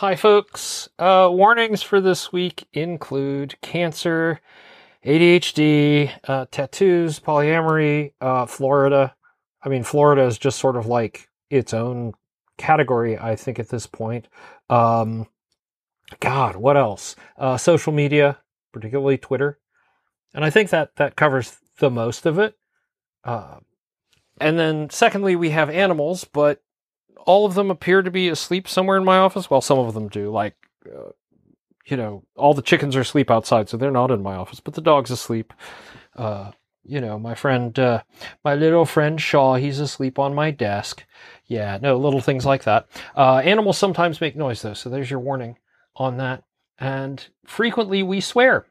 Hi, folks. Uh, warnings for this week include cancer, ADHD, uh, tattoos, polyamory, uh, Florida. I mean, Florida is just sort of like its own category, I think, at this point. Um, God, what else? Uh, social media, particularly Twitter, and I think that that covers the most of it. Uh, and then, secondly, we have animals, but all of them appear to be asleep somewhere in my office. Well, some of them do. Like, uh, you know, all the chickens are asleep outside, so they're not in my office, but the dog's asleep. Uh, you know, my friend, uh, my little friend Shaw, he's asleep on my desk. Yeah, no, little things like that. Uh, animals sometimes make noise, though, so there's your warning on that. And frequently we swear.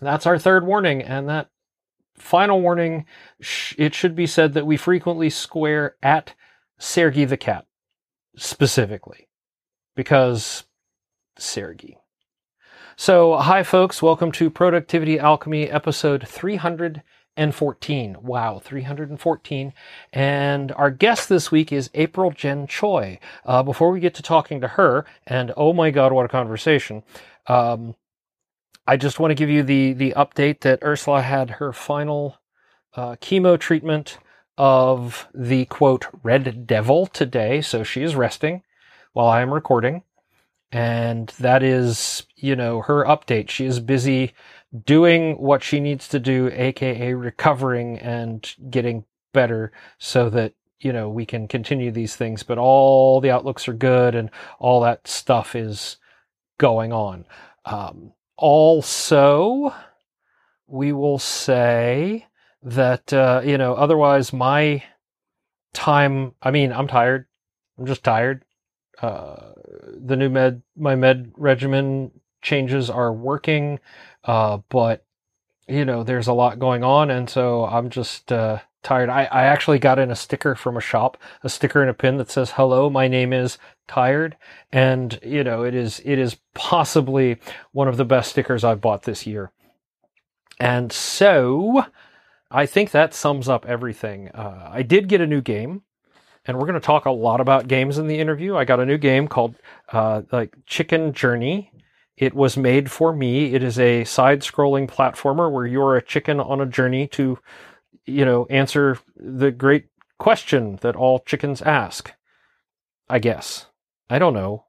That's our third warning, and that final warning, it should be said that we frequently swear at Sergey the cat specifically because Sergey. So, hi, folks. Welcome to Productivity Alchemy episode 314. Wow, 314. And our guest this week is April Jenn Choi. Uh, before we get to talking to her, and oh my God, what a conversation. Um, I just want to give you the, the update that Ursula had her final uh, chemo treatment of the quote red devil today so she is resting while i am recording. And that is you know her update. She is busy doing what she needs to do aka recovering and getting better so that you know we can continue these things. But all the outlooks are good and all that stuff is going on. Um, also we will say that uh, you know otherwise my time i mean i'm tired. I'm just tired. Uh, the new med my med regimen changes are working uh, but you know there's a lot going on and so i'm just uh, tired. I, I actually got in a sticker from a shop a sticker and a pin that says hello my name is tired and you know it is it is possibly one of the best stickers i've bought this year. And so I think that sums up everything. Uh, I did get a new game, and we're going to talk a lot about games in the interview. I got a new game called uh, like Chicken Journey. It was made for me. It is a side-scrolling platformer where you're a chicken on a journey to, you know, answer the great question that all chickens ask. I guess. I don't know.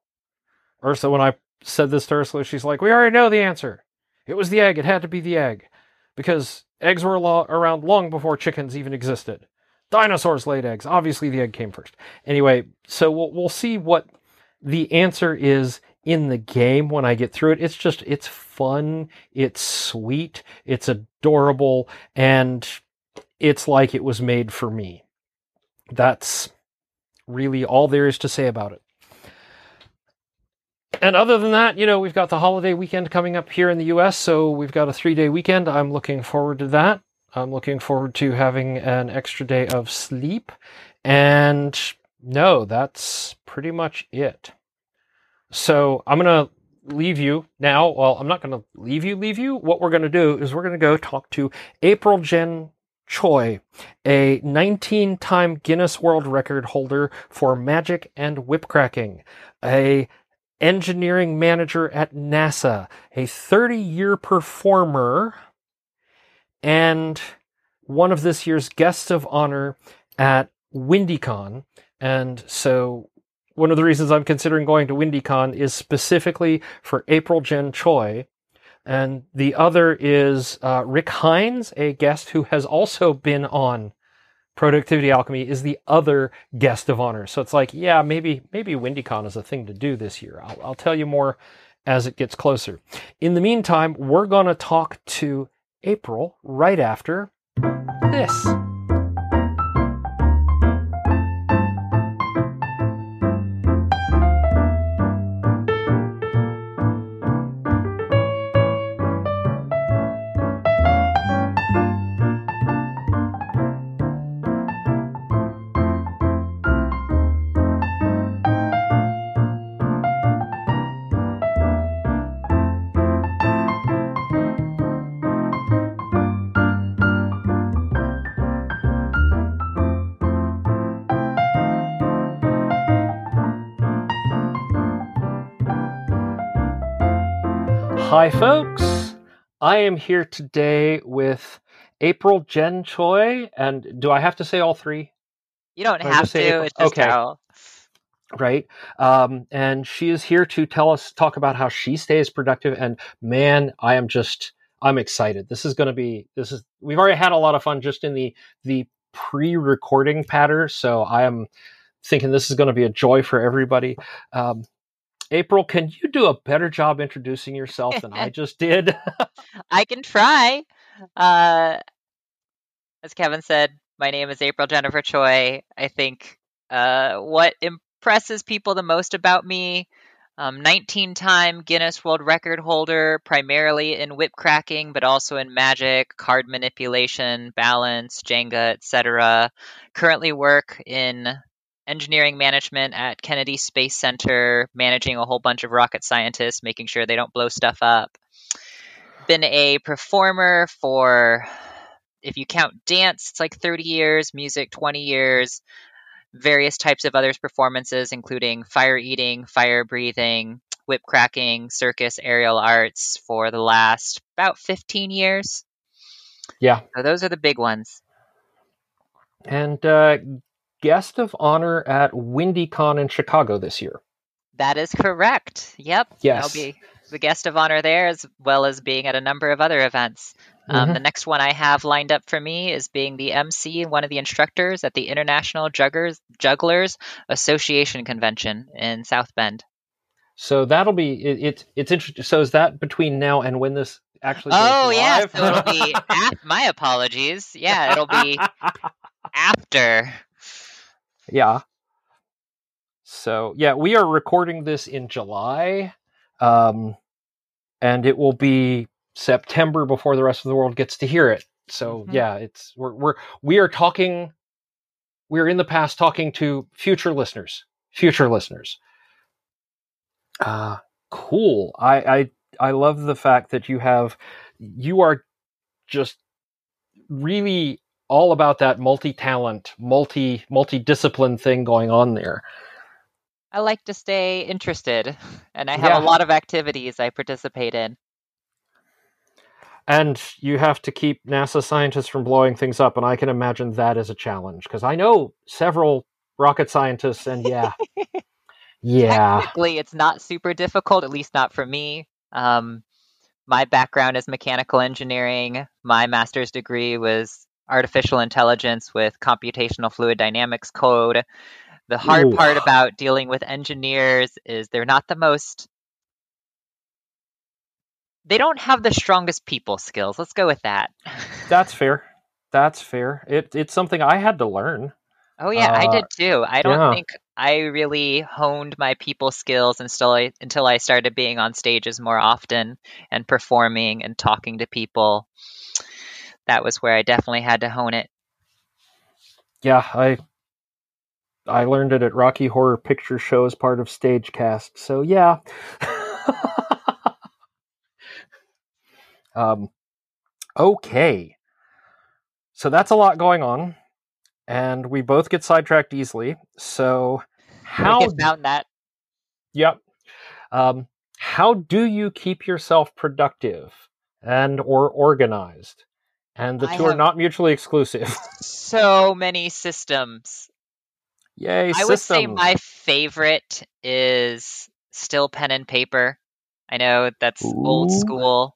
Ursula, when I said this to Ursula, she's like, "We already know the answer. It was the egg. It had to be the egg." Because Eggs were lo- around long before chickens even existed. Dinosaurs laid eggs. Obviously, the egg came first. Anyway, so we'll, we'll see what the answer is in the game when I get through it. It's just, it's fun, it's sweet, it's adorable, and it's like it was made for me. That's really all there is to say about it and other than that, you know, we've got the holiday weekend coming up here in the US, so we've got a three day weekend. I'm looking forward to that. I'm looking forward to having an extra day of sleep. And no, that's pretty much it. So I'm going to leave you now. Well, I'm not going to leave you, leave you. What we're going to do is we're going to go talk to April Jenn Choi, a 19 time Guinness World Record holder for magic and whip cracking, a engineering manager at NASA, a 30 year performer, and one of this year's guests of honor at WindyCon. And so, one of the reasons I'm considering going to WindyCon is specifically for April Jenn Choi. And the other is uh, Rick Hines, a guest who has also been on Productivity Alchemy is the other guest of honor. So it's like, yeah, maybe maybe WindyCon is a thing to do this year. I'll, I'll tell you more as it gets closer. In the meantime, we're going to talk to April right after this. Hi, folks. I am here today with April Jenn Choi. And do I have to say all three? You don't have to. say It's just Okay. how. Right. Um, and she is here to tell us, talk about how she stays productive. And man, I am just, I'm excited. This is going to be, this is, we've already had a lot of fun just in the, the pre recording patter. So I am thinking this is going to be a joy for everybody. Um, April, can you do a better job introducing yourself than I just did? I can try. Uh, as Kevin said, my name is April Jennifer Choi. I think uh, what impresses people the most about me, um, 19-time Guinness World Record holder, primarily in whip cracking, but also in magic, card manipulation, balance, Jenga, etc. Currently work in engineering management at Kennedy Space Center, managing a whole bunch of rocket scientists, making sure they don't blow stuff up. Been a performer for, if you count dance, it's like 30 years, music, 20 years, various types of others performances, including fire eating, fire breathing, whip cracking, circus, aerial arts for the last about 15 years. yeah. So those are the big ones. And uh, guest of honor at WindyCon in Chicago this year. That is correct. Yep. Yes. I'll be the guest of honor there as well as being at a number of other events. Um, Mhm. The next one I have lined up for me is being the MC and one of the instructors at the International Jugglers, Jugglers Association Convention in South Bend. So that'll be it, it's it's interesting. So is that between now and when this actually? Oh, yeah. So it'll be, my apologies. Yeah, it'll be after. Yeah. So yeah, we are recording this in July, um, and it will be September before the rest of the world gets to hear it. So Mhm. yeah, it's we're we're we are talking. We're in the past talking to future listeners. Future listeners. Uh cool. I I I love the fact that you have you are just really all about that multi-talent, multi multi-discipline thing going on there. I like to stay interested, and I have Yeah. a lot of activities I participate in. And you have to keep NASA scientists from blowing things up, and I can imagine that is a challenge because I know several rocket scientists, and yeah, yeah, Technically, it's not super difficult, at least not for me. Um, my background is mechanical engineering. My master's degree was artificial intelligence with computational fluid dynamics code. The hard Ooh. part about dealing with engineers is they're not the most. They don't have the strongest people skills. Let's go with that. that's fair. That's fair. It it's something I had to learn. Oh yeah, I Uh, did too. I don't yeah. think I really honed my people skills until I until I started being on stages more often and performing and talking to people. That was where I definitely had to hone it. Yeah, I I learned it at Rocky Horror Picture Show as part of Stagecast. So yeah. um, okay. So that's a lot going on, and we both get sidetracked easily. So how? Found that Yep. Um, how do you keep yourself productive and or organized? And the I two are not mutually exclusive. so many systems. Yay! I would say my favorite is still pen and paper. I know that's old school.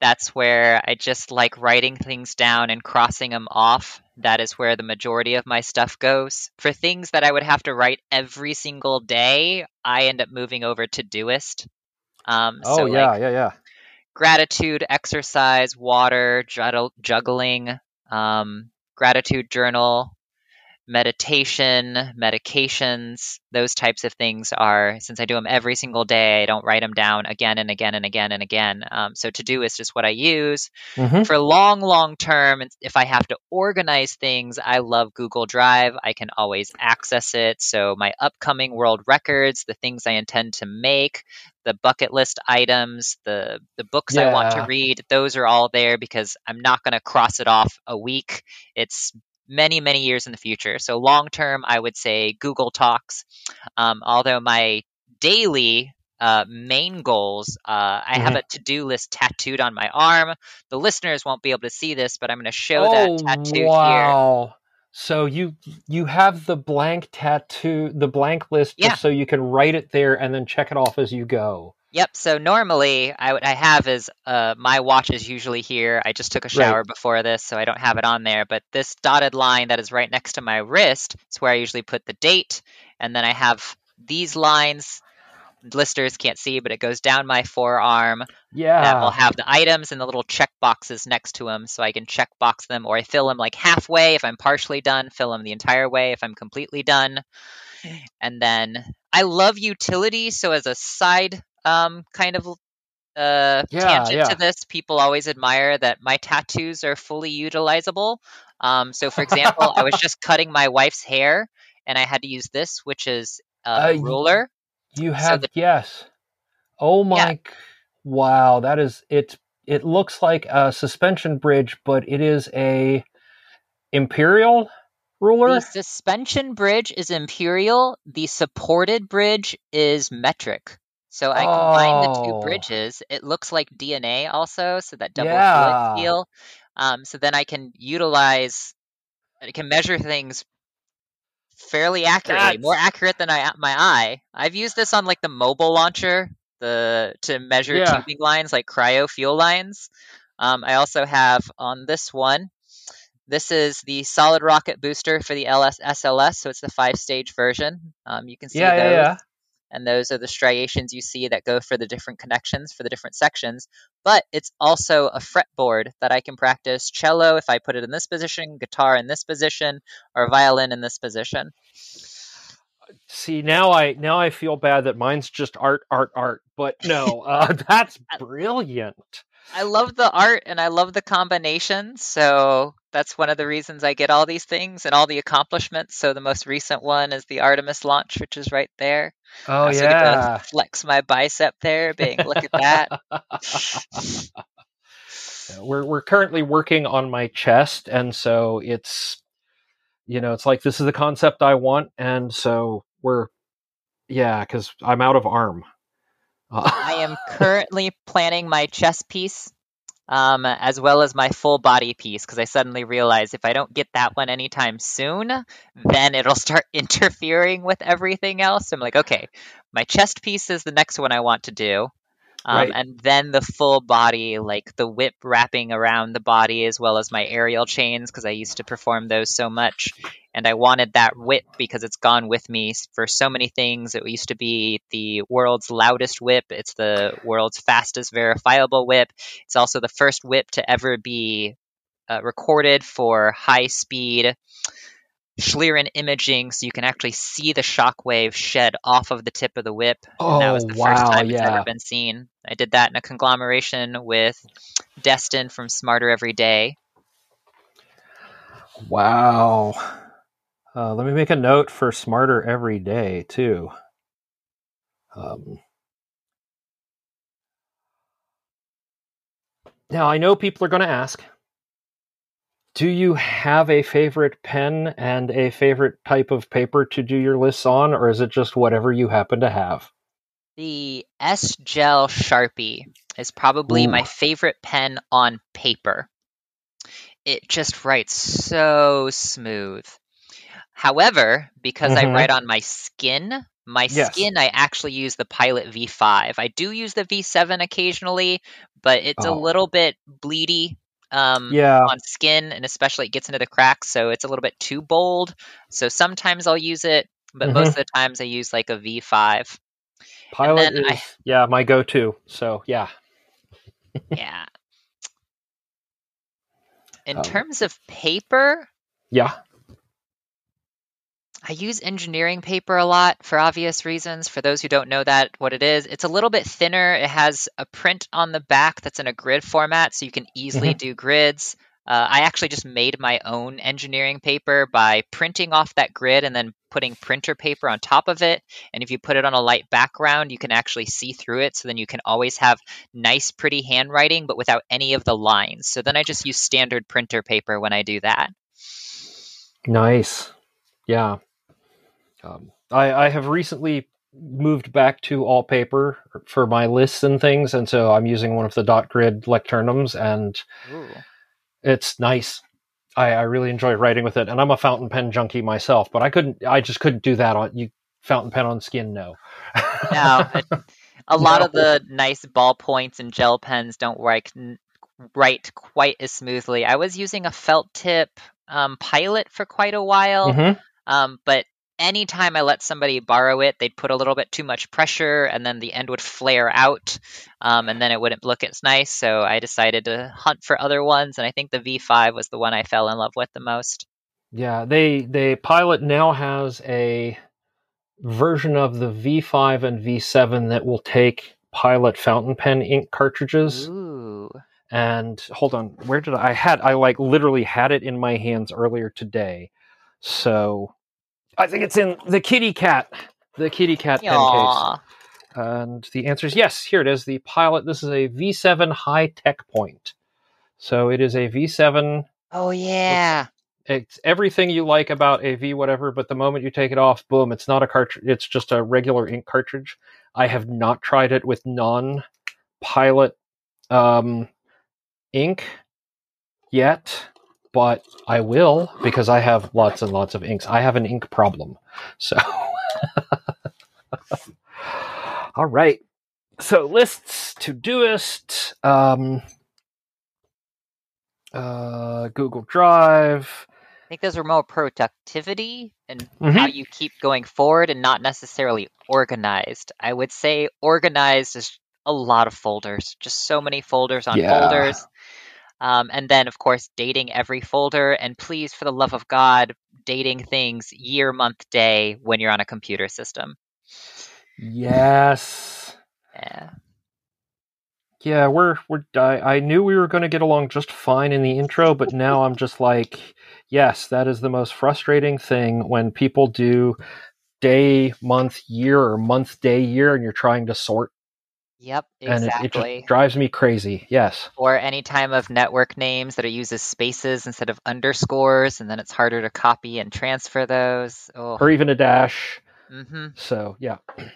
That's where I just like writing things down and crossing them off. That is where the majority of my stuff goes. For things that I would have to write every single day, I end up moving over to Todoist. Um, Oh so yeah, like yeah, yeah. Gratitude, exercise, water, juggling, um, gratitude journal, meditation, medications, those types of things are, since I do them every single day, I don't write them down again and again and again and again. Um, so do is just what I use. Mhm. For long, long term, if I have to organize things, I love Google Drive. I can always access it. So my upcoming world records, the things I intend to make, the bucket list items, the the books I want to read, those are all there because I'm not going to cross it off a week. It's many many years in the future. So long term, I would say Google Docs. Um, although my daily uh, main goals, uh, I have Mhm. a to do list tattooed on my arm. The listeners won't be able to see this, but I'm going to show oh that tattoo here. So you you have the blank tattoo, the blank list, Yeah. just so you can write it there and then check it off as you go. Yep. So normally, I what I have is uh, my watch is usually here. I just took a shower before this, so I don't have it on there. But this dotted line that is right next to my wrist is where I usually put the date, and then I have these lines. Listeners can't see, but it goes down my forearm. Yeah. That will have the items and the little check boxes next to them, so I can check box them, or I fill them like halfway if I'm partially done, fill them the entire way if I'm completely done. And then I love utility, so as a side um, kind of uh, Yeah, tangent yeah. to this, people always admire that my tattoos are fully utilizable. Um, so, for example, I was just cutting my wife's hair, and I had to use this, which is Uh, ruler. You So have the yes. Oh yeah, my! g- Wow, that is it. It looks like a suspension bridge, but it is a imperial ruler. the suspension bridge is imperial. The supported bridge is metric. So I combine the two bridges. It looks like DNA also, so that double yeah. helix feel. Um, so then I can utilize, I can measure things fairly accurately, more accurate than I my eye. I've used this on like the mobile launcher, the to measure yeah. tubing lines like cryo fuel lines. Um, I also have on this one. This is the solid rocket booster for the LS SLS, so it's the five stage version. Um, you can see yeah, those, yeah. And those are the striations you see that go for the different connections for the different sections. But it's also a fretboard that I can practice cello if I put it in this position, guitar in this position, or violin in this position. See, now I now I feel bad that mine's just art, art, art. But no, uh, that's brilliant. I love the art and I love the combinations, so that's one of the reasons I get all these things and all the accomplishments. So the most recent one is the Artemis launch, which is right there. Oh also get to yeah. flex my bicep there, being look at that. We're we're currently working on my chest, and so it's you know it's like this is the concept I want, and so we're yeah because I'm out of arm. I am currently planning my chest piece um, as well as my full body piece because I suddenly realized if I don't get that one anytime soon, then it'll start interfering with everything else. I'm like, okay, my chest piece is the next one I want to do. Um, right. and then the full body, like the whip wrapping around the body, as well as my aerial chains, because I used to perform those so much. And I wanted that whip because it's gone with me for so many things. It used to be the world's loudest whip, it's the world's fastest verifiable whip. It's also the first whip to ever be uh, recorded for high speed Schlieren imaging, so you can actually see the shockwave shed off of the tip of the whip. And that was Oh the first wow, time it's ever yeah. been seen. I did that in a conglomeration with Destin from Smarter Every Day. Wow. Uh, let me make a note for smarter every day too. Um, now I know people are going to ask. Do you have a favorite pen and a favorite type of paper to do your lists on, or is it just whatever you happen to have? The S Gel Sharpie is probably Ooh. my favorite pen on paper. It just writes so smooth. However, because I Mhm. write on my skin, my Yes. skin, I actually use the Pilot V5. I do use the V7 occasionally, but it's a Oh. little bit bleedy um, Yeah. on skin, and especially it gets into the cracks, so it's a little bit too bold. So sometimes I'll use it, but most Mhm. of the times I use like a V5. Pilot is I- yeah my go-to. So yeah. Yeah. In Um, terms of paper, Yeah. I use engineering paper a lot for obvious reasons. For those who don't know that, what it is, it's a little bit thinner. It has a print on the back that's in a grid format, so you can easily do grids. Uh, I actually just made my own engineering paper by printing off that grid and then putting printer paper on top of it. And if you put it on a light background, you can actually see through it. So then you can always have nice, pretty handwriting, but without any of the lines. So then I just use standard printer paper when I do that. Nice. Yeah. Um, I, I have recently moved back to all paper for my lists and things, and so I'm using one of the dot grid Leuchtturms, and Ooh. it's nice. I, I really enjoy writing with it, and I'm a fountain pen junkie myself, but I couldn't, I just couldn't do that on you. Fountain pen on skin, no. No, a, a lot of the nice ballpoints and gel pens don't write write quite as smoothly. I was using a felt tip um, pilot for quite a while, Mhm. um, but anytime I let somebody borrow it, they'd put a little bit too much pressure, and then the end would flare out, um, and then it wouldn't look as nice. So I decided to hunt for other ones, and I think the V5 was the one I fell in love with the most. Yeah, they they pilot now has a version of the V5 and V7 that will take pilot fountain pen ink cartridges. Ooh, And hold on, where did I, I had I like literally had it in my hands earlier today. So I think it's in the kitty cat, the kitty cat pen case. And the answer is yes. Here it is. The pilot. This is a V7 Hi-Tecpoint. So it is a V7 Oh yeah. it's everything you like about a V whatever, but the moment you take it off, boom, it's not a cartridge. It's just a regular ink cartridge. I have not tried it with non-pilot um, ink yet, but I will because I have lots and lots of inks. I have an ink problem, so. All right. So lists, Todoist, um, uh, Google Drive. I think those are more productivity and Mhm. how you keep going forward and not necessarily organized. I would say organized is a lot of folders, just so many folders on Yeah. folders. Um, and then, of course, dating every folder. And please, for the love of God, dating things year, month, day when you're on a computer system. Yes. Yeah. Yeah, we're we're. I, I knew we were going to get along just fine in the intro, but now I'm just like, yes, that is the most frustrating thing when people do day, month, year, or month, day, year, and you're trying to sort, Yep, and it, it exactly. just drives me crazy. Yes. or any time of network names that are used as spaces instead of underscores, and then it's harder to copy and transfer those. Oh, Or even a dash. hmm So yeah.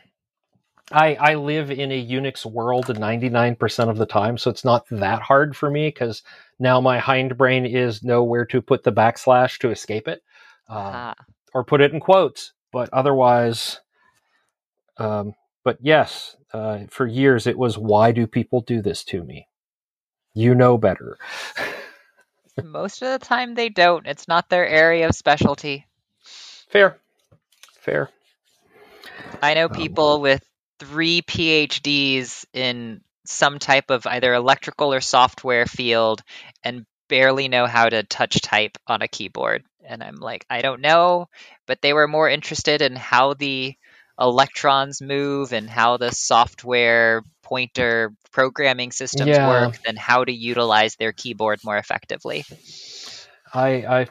I, I live in a Unix world 99% of the time, so it's not that hard for me because now my hindbrain is know where to put the backslash to escape it, um, Ah, or put it in quotes. But otherwise, um, but yes, uh, for years it was why do people do this to me? You know better. most of the time they don't. It's not their area of specialty. Fair, fair. I know Um, people with three PhDs in some type of either electrical or software field and barely know how to touch type on a keyboard. And I'm like, I don't know, but they were more interested in how the electrons move and how the software pointer programming systems Yeah. work than how to utilize their keyboard more effectively. I, I,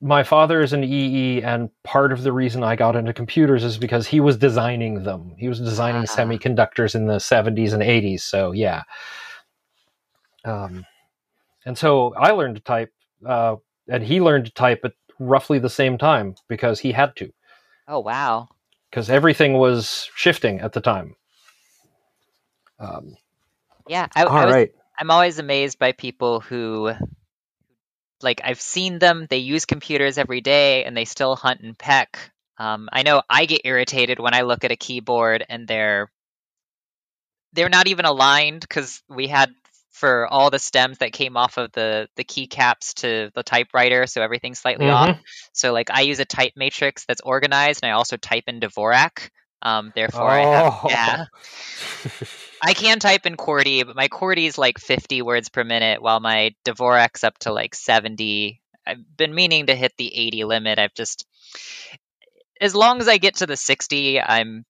my father is an EE, and part of the reason I got into computers is because he was designing them. He was designing Ah. semiconductors in the 70s and 80s. So yeah. Um, and so I learned to type, uh, and he learned to type at roughly the same time because he had to, Oh, wow. Because everything was shifting at the time. Um, Yeah, I, all I was right. I'm always amazed by people who like I've seen them, they use computers every day and they still hunt and peck. Um, I know I get irritated when I look at a keyboard and they're they're not even aligned because we had for all the stems that came off of the the keycaps to the typewriter, so everything's slightly off. Mhm. So like I use a TypeMatrix that's organized, and I also type in Dvorak. Um, therefore, I have Oh. yeah. I can type in QWERTY, but my QWERTY is like 50 words per minute, while my Dvorak's up to like 70. I've been meaning to hit the 80 limit. I've just, as long as I get to the 60, I'm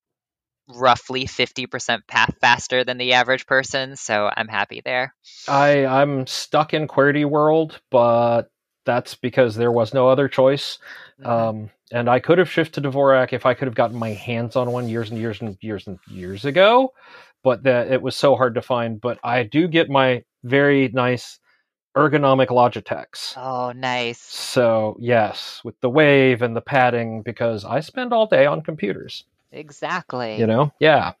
roughly 50% path faster than the average person, so I'm happy there. I I'm stuck in QWERTY world, but that's because there was no other choice. Mhm. Um, and I could have shifted to Dvorak if I could have gotten my hands on one years and years and years and years ago, but that it was so hard to find. But I do get my very nice ergonomic Logitechs. oh, nice. So yes, with the wave and the padding, because I spend all day on computers. Exactly. You know? Yeah.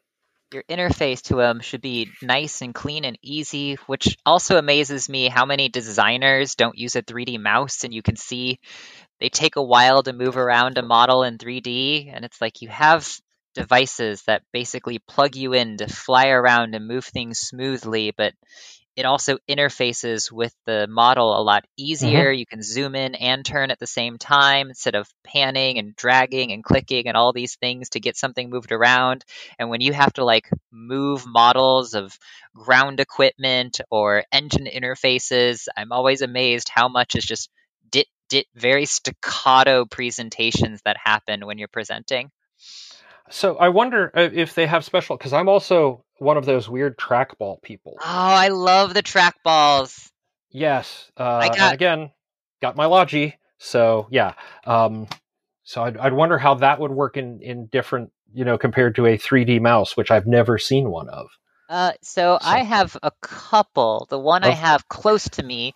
Your interface to them should be nice and clean and easy, which also amazes me how many designers don't use a 3D mouse and you can see they take a while to move around a model in 3D and it's like you have devices that basically plug you in to fly around and move things smoothly, but it also interfaces with the model a lot mm-hmm. easier. You can zoom in and turn at the same time instead of panning and dragging and clicking and all these things to get something moved around. And when you have to like move models of ground equipment or engine interfaces, I'm always amazed how much is just dit dit very staccato presentations that happen when you're presenting. So I wonder uh, if they have special because I'm also one of those weird trackball people. Oh, I love the trackballs. Yes, uh, I got- again, got my Logi. So yeah, um, so I'd, I'd wonder how that would work in in different, you know, compared to a 3D mouse, which I've never seen one of. Uh, so I have a couple. The one I Oh. have close to me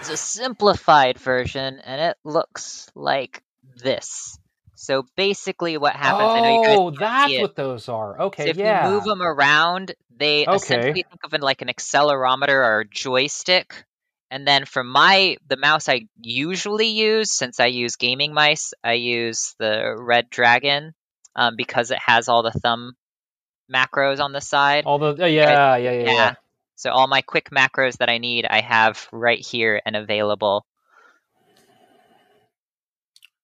is a simplified version, and it looks like this. So basically, what happens? I know you guys oh, that's what those are. So Okay, if yeah. you move them around, they Okay. essentially think of it like an accelerometer or a joystick. And then for my the mouse I usually use, since I use gaming mice, I use the Redragon um, because it has all the thumb macros on the side. All the uh, yeah, yeah, yeah, yeah. Yeah. So all my quick macros that I need, I have right here and available.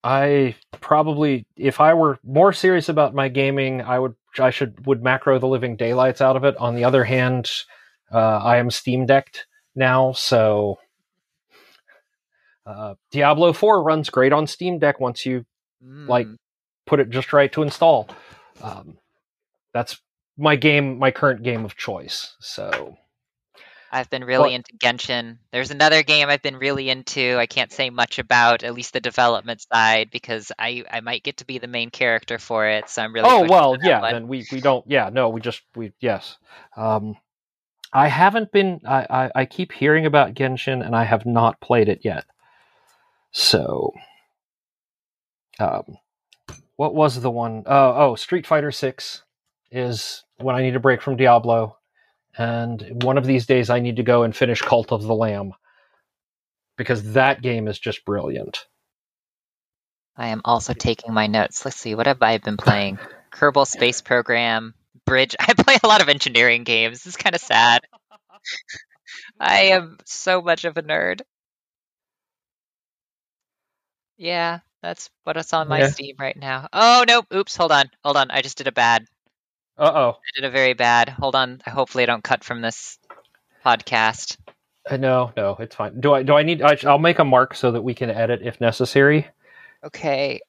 I probably, if I were more serious about my gaming, I would, I should, would macro the living daylights out of it. On the other hand, uh, I am Steam Decked now, so uh, Diablo Four runs great on Steam Deck once you Like- Mm. put it just right to install. Um, that's my game, my current game of choice. So I've been really What- into Genshin. There's another game I've been really into. I can't say much about, at least the development side, because I I might get to be the main character for it. So I'm really. oh well, yeah. one. Then we we don't. Yeah, no, we just we yes. Um, I haven't been. I, I I keep hearing about Genshin, and I have not played it yet. So, um, what was the one? Uh, oh, Street Fighter Six is when I need a break from Diablo, and one of these days I need to go and finish Cult of the Lamb because that game is just brilliant. I am also taking my notes. Let's see, what have I been playing? Kerbal Space Program, Bridge. I play a lot of engineering games. It's kind of sad. I am so much of a nerd. Yeah, that's what's on my Yeah. Steam right now. Oh nope! Oops, hold on, hold on. I just did a bad. Uh oh. I did a very bad. Hold on. Hopefully, I don't cut from this podcast. Uh, no, no, it's fine. Do I? Do I need? I, I'll make a mark so that we can edit if necessary. Okay.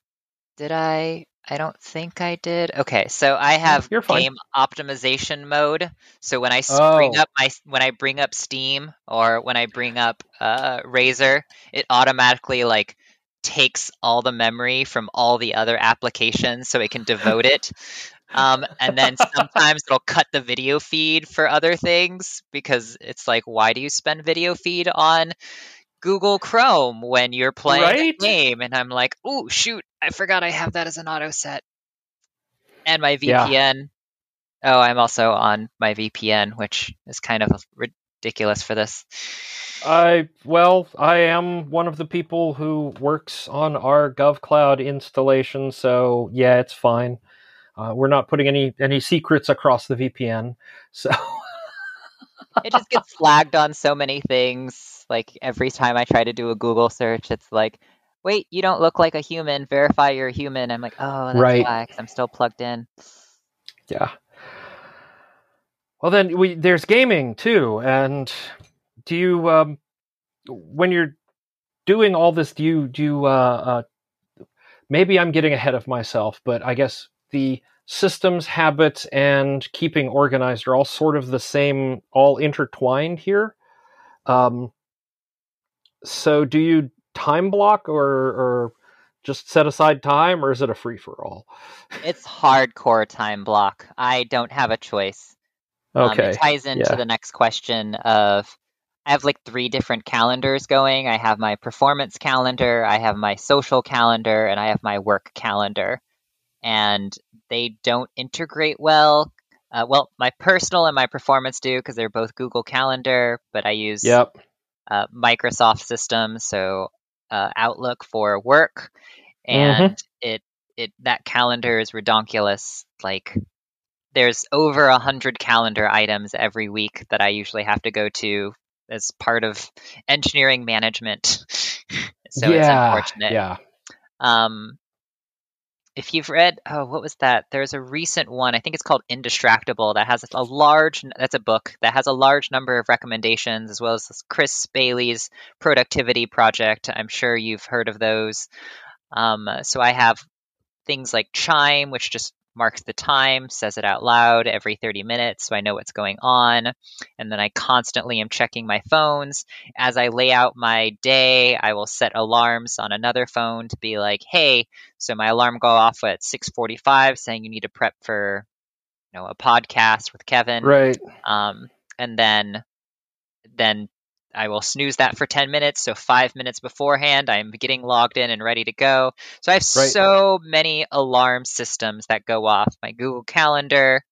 Did I? I don't think I did. Okay, so I have you're game optimization mode. So when I bring Oh. up my when I bring up Steam or when I bring up uh, Razer, it automatically like takes all the memory from all the other applications so it can devote it. Um, and then sometimes it'll cut the video feed for other things because it's like, why do you spend video feed on Google Chrome when you're playing Right? a game? And I'm like, oh shoot, I forgot I have that as an auto set. And my Yeah. VPN. Oh, I'm also on my VPN, which is kind of ridiculous for this. I well, I am one of the people who works on our GovCloud installation, so yeah, it's fine. Uh, we're not putting any any secrets across the VPN, so it just gets flagged on so many things. Like every time I try to do a Google search, it's like, wait, you don't look like a human. Verify you're a human. I'm like, oh, that's Right. why, I'm still plugged in. yeah. Well, then we there's gaming too, and do you um when you're doing all this, do you do you, uh, uh maybe I'm getting ahead of myself, but I guess the systems, habits, and keeping organized are all sort of the same, all intertwined here. Um, so do you time block or or just set aside time, or is it a free for all? It's hardcore time block. I don't have a choice. Um, Okay. it ties into yeah. the next question of I have like three different calendars going. I have my performance calendar, I have my social calendar, and I have my work calendar. And they don't integrate well. Uh, well, my personal and my performance do because they're both Google Calendar, but I use Yep. uh, Microsoft systems, so uh, Outlook for work, Mm-hmm. and it it that calendar is redonkulous. Like there's over a hundred calendar items every week that I usually have to go to as part of engineering management. so it's unfortunate. Yeah. Um, if you've read, oh, what was that? There's a recent one. I think it's called Indistractable that has a large. That's a book that has a large number of recommendations, as well as Chris Bailey's productivity project. I'm sure you've heard of those. Um, so I have things like Chime, which just marks the time, says it out loud every 30 minutes so I know what's going on. And then I constantly am checking my phones. As I lay out my day, I will set alarms on another phone to be like, hey, so my alarm go off at 645 saying you need to prep for you know a podcast with Kevin. Right. Um, and then then I will snooze that for 10 minutes. So, five minutes beforehand, I'm getting logged in and ready to go. So, I have Right. so many alarm systems that go off my Google Calendar,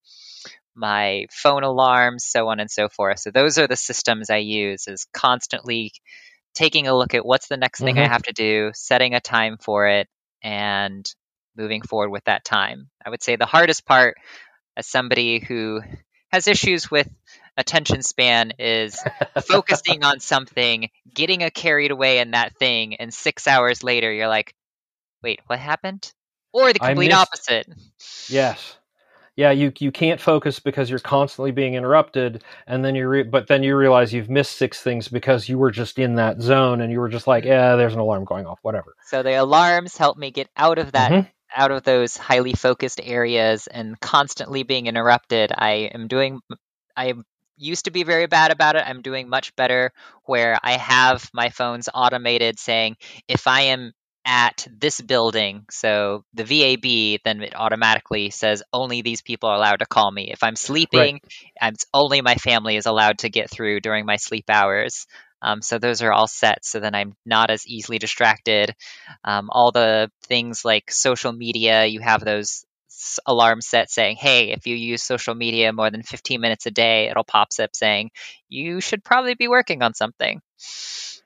my phone alarms, so on and so forth. So, those are the systems I use, is constantly taking a look at what's the next thing I Mhm. have to do, setting a time for it, and moving forward with that time. I would say the hardest part, as somebody who has issues with attention span, is focusing on something, getting a carried away in that thing, and six hours later you're like, wait, what happened? Or the complete missed- opposite. Yes. Yeah, you you can't focus because you're constantly being interrupted, and then you re- but then you realize you've missed six things because you were just in that zone and you were just like, yeah, there's an alarm going off, whatever. So the alarms help me get out of that Mhm. out of those highly focused areas and constantly being interrupted. I am doing I used to be very bad about it. I'm doing much better where I have my phones automated saying if I am at this building, so the VAB, then it automatically says only these people are allowed to call me. If I'm sleeping, I'm, only my family is allowed to get through during my sleep hours. Um, so those are all set, so then I'm not as easily distracted. Um, all the things like social media, you have those alarm set saying, "Hey, if you use social media more than 15 minutes a day, it'll pop up saying you should probably be working on something."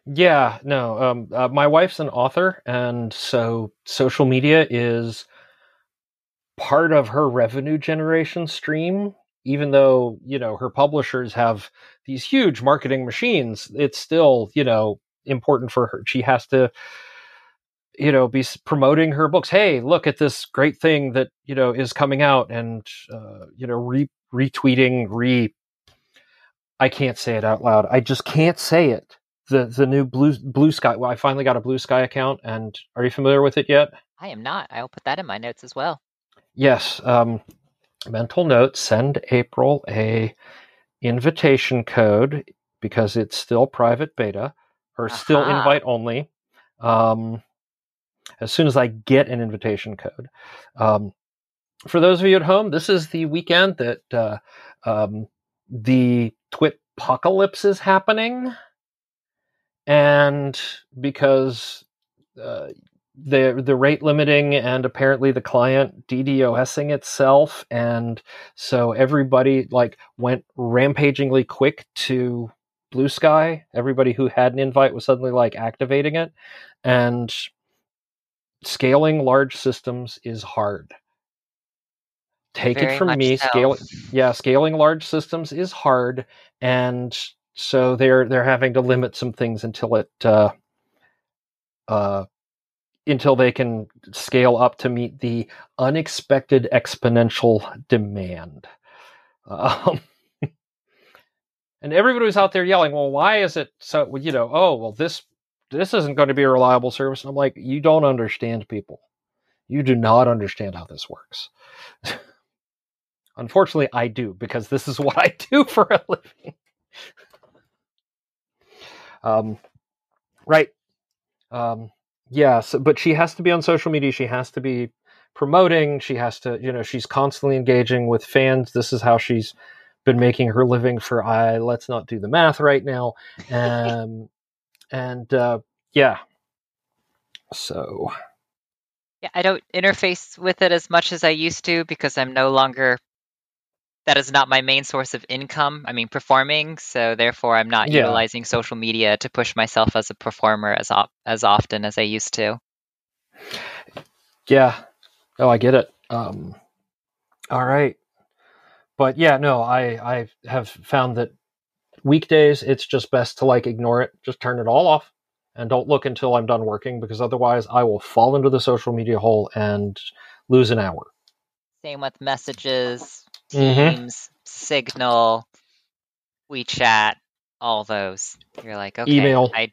Yeah, no. Um, uh, my wife's an author, and so social media is part of her revenue generation stream. Even though you know her publishers have these huge marketing machines, it's still you know important for her. She has to you know be promoting her books. Hey, look at this great thing that you know is coming out, and uh, you know re- retweeting, re. I can't say it out loud. I just can't say it the the new blue Bluesky well i finally got a Bluesky account and are you familiar with it yet I am not. I'll put that in my notes as well. yes um mental note send april a invitation code because it's still private beta or still invite only um as soon as i get an invitation code um for those of you at home this is the weekend that uh um the twit apocalypse is happening and because uh, the the rate limiting and apparently the client DDoSing itself, and so everybody like went rampagingly quick to Bluesky. Everybody who had an invite was suddenly like activating it, and scaling large systems is hard. Take Very it from me, so. scale yeah, scaling large systems is hard, and so they're they're having to limit some things until it uh, uh, until they can scale up to meet the unexpected exponential demand. Um, and everybody was out there yelling, "Well, why is it so? You know, oh, well, this this isn't going to be a reliable service." And I'm like, "You don't understand, people. You do not understand how this works." Unfortunately, I do because this is what I do for a living. um, right. Um, yeah. So, but she has to be on social media. She has to be promoting. She has to, you know, she's constantly engaging with fans. This is how she's been making her living for. I let's not do the math right now. Um, and uh, yeah. So Yeah, I don't interface with it as much as I used to because I'm no longer that is not my main source of income. I mean, performing, so therefore I'm not Yeah. utilizing social media to push myself as a performer as op- as often as I used to. Yeah. Oh, I get it. Um, all right. But yeah, no, I I have found that weekdays it's just best to like ignore it, just turn it all off, and don't look until I'm done working because otherwise I will fall into the social media hole and lose an hour. Same with messages, Mhm. Teams, Signal, WeChat, all those. You're like, okay, Email. I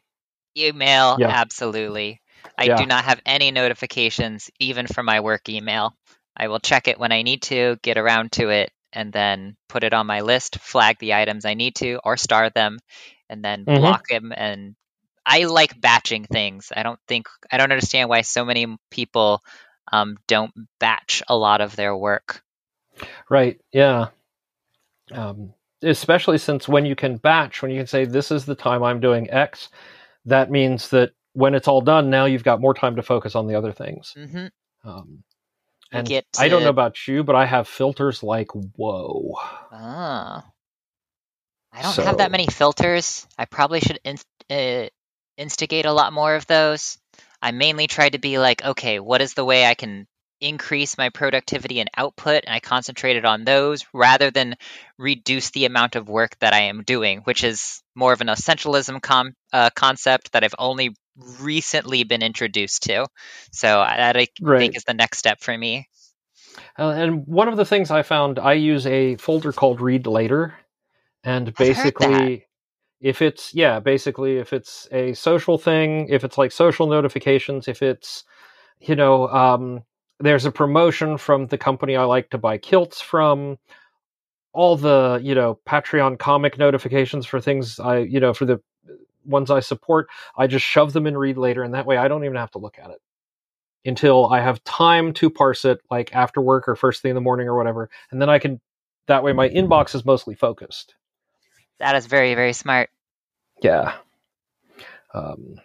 email Yeah. absolutely. I Yeah. do not have any notifications even for my work email. I will check it when I need to, get around to it, and then put it on my list, flag the items I need to, or star them, and then Mhm. block them. And I like batching things. I don't think I don't understand why so many people um, don't batch a lot of their work. Right. Yeah. Um, especially since when you can batch, when you can say, this is the time I'm doing X, that means that when it's all done, now you've got more time to focus on the other things. hmm Um, and get I don't know about you, but I have filters like, whoa. Ah. I don't have that many filters. I probably should inst- uh, instigate a lot more of those. I mainly try to be like, okay, what is the way I can increase my productivity and output? And I concentrated on those rather than reduce the amount of work that I am doing, which is more of an essentialism com- uh, concept that I've only recently been introduced to. So that I Right. think is the next step for me. Uh, and one of the things I found, I use a folder called Read Later, and basically, if it's yeah, basically if it's a social thing, if it's like social notifications, if it's you know, um, there's a promotion from the company I like to buy kilts from, all the you know Patreon comic notifications for things I you know for the ones I support, I just shove them in Read Later, and that way I don't even have to look at it until I have time to parse it, like after work or first thing in the morning or whatever, and then I can. That way, my inbox is mostly focused. That is very, very smart. Yeah. Um,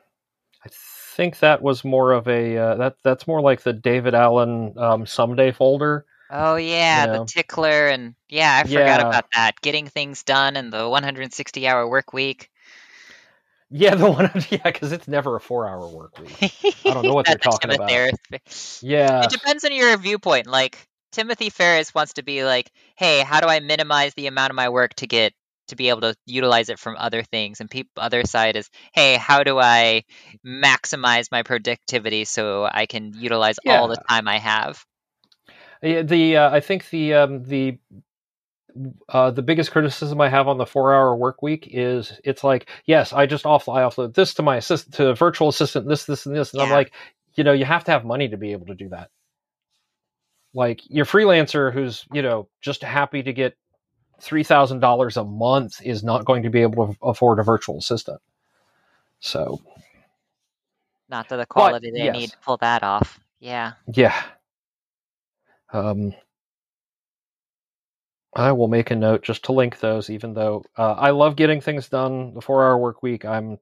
I think that was more of a uh, that that's more like the David Allen um, someday folder. Oh yeah, know. the tickler and yeah, I forgot Yeah. about that. Getting things done and the 160 hour work week. Yeah, the one. Yeah, because it's never a four-hour work week. I don't know what they're talking about. Yeah. It depends on your viewpoint. Like Timothy Ferriss wants to be like, "Hey, how do I minimize the amount of my work to get to be able to utilize it from other things?" And people other side is, "Hey, how do I maximize my productivity so I can utilize all the time I have?" Yeah, the uh, I think the um, the uh, the biggest criticism I have on the four hour work week is it's like yes I just off I offload this to my assistant to a virtual assistant this this and this and I'm like you know you have to have money to be able to do that like your freelancer who's you know just happy to get three thousand dollars a month is not going to be able to afford a virtual assistant so Not to the quality they yes. need to pull that off. Yeah. Yeah. Um, I will make a note just to link those, even though uh, I love getting things done. The four-hour work week. I'm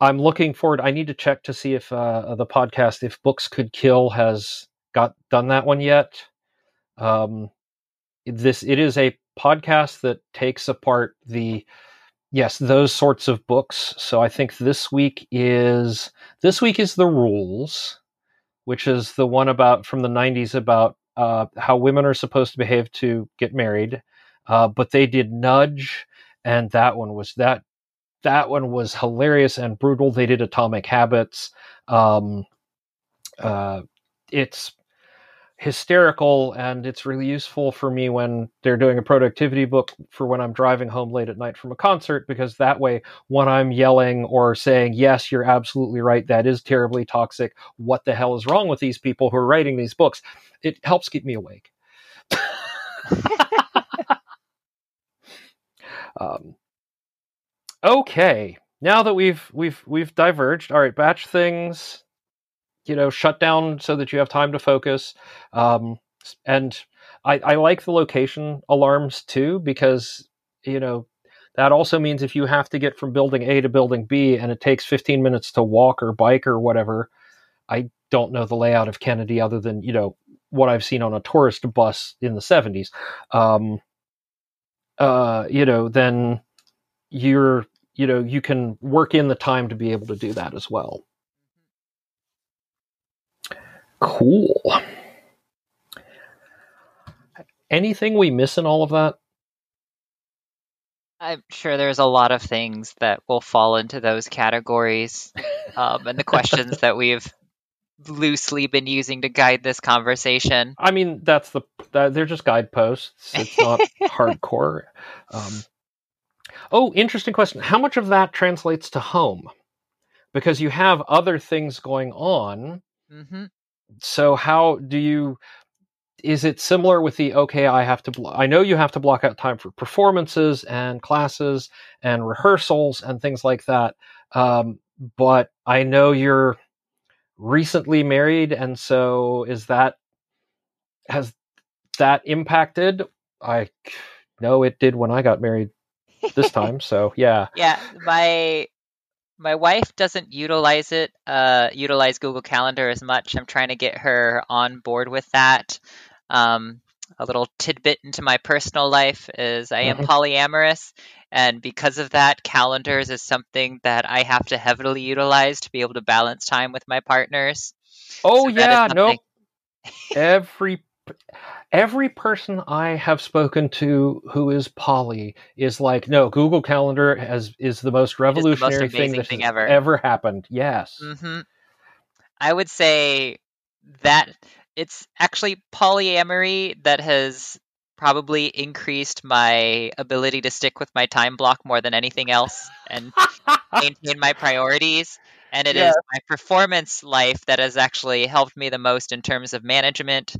I'm looking forward. I need to check to see if uh, the podcast, if Books Could Kill, has got done that one yet. Um, this it is a podcast that takes apart the yes those sorts of books. So I think this week is this week is the rules which is the one about from the 90s about uh, how women are supposed to behave to get married. Uh, but they did Nudge, and that one was that that one was hilarious and brutal. They did Atomic Habits. Um, uh, it's hysterical and it's really useful for me when they're doing a productivity book for when I'm driving home late at night from a concert because that way when I'm yelling or saying yes you're absolutely right that is terribly toxic. What the hell is wrong with these people who are writing these books? It helps keep me awake. Um, okay. Now that we've we've we've diverged all right batch things you know shut down so that you have time to focus um, and I, I like the location alarms too because you know that also means if you have to get from building a to building b and it takes 15 minutes to walk or bike or whatever I don't know the layout of Kennedy other than you know what I've seen on a tourist bus in the 70s. Um, uh, you know, then you're you know you can work in the time to be able to do that as well. Cool. Anything we miss in all of that? I'm sure there's a lot of things that will fall into those categories, um, and the questions that we've loosely been using to guide this conversation. I mean, that's the that, they're just guideposts. It's not hardcore. Um, oh, interesting question. How much of that translates to home? Because you have other things going on. Mm-hmm. So how do you? Is it similar with the okay? I have to. Blo- I know you have to block out time for performances and classes and rehearsals and things like that. Um, but I know you're recently married, and so is that has that impacted? I know it did when I got married this time. So yeah, Yeah, my my wife doesn't utilize it, uh, utilize Google Calendar as much. I'm trying to get her on board with that. Um, a little tidbit into my personal life is I am polyamorous, and because of that, calendars is something that I have to heavily utilize to be able to balance time with my partners. Oh So yeah, no. Every every person I have spoken to who is poly is like, no, Google Calendar has is the most revolutionary thing amazing that thing has ever. ever happened. Yes. hmm I would say that it's actually polyamory that has probably increased my ability to stick with my time block more than anything else and maintain my priorities. And it is Yes. my performance life that has actually helped me the most in terms of management.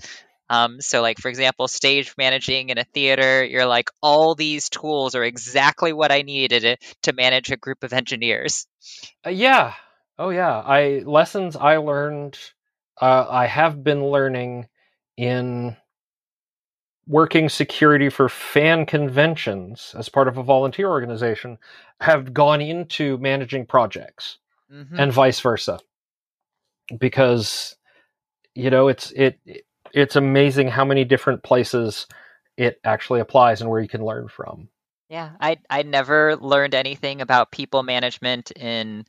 Um, so, like for example, stage managing in a theater, you're like, all these tools are exactly what I needed to manage a group of engineers. Uh, yeah. Oh yeah. I lessons I learned. Uh, I have been learning in working security for fan conventions as part of a volunteer organization have gone into managing projects. Mhm. and vice versa because you know it's it it's amazing how many different places it actually applies and where you can learn from Yeah, I I never learned anything about people management in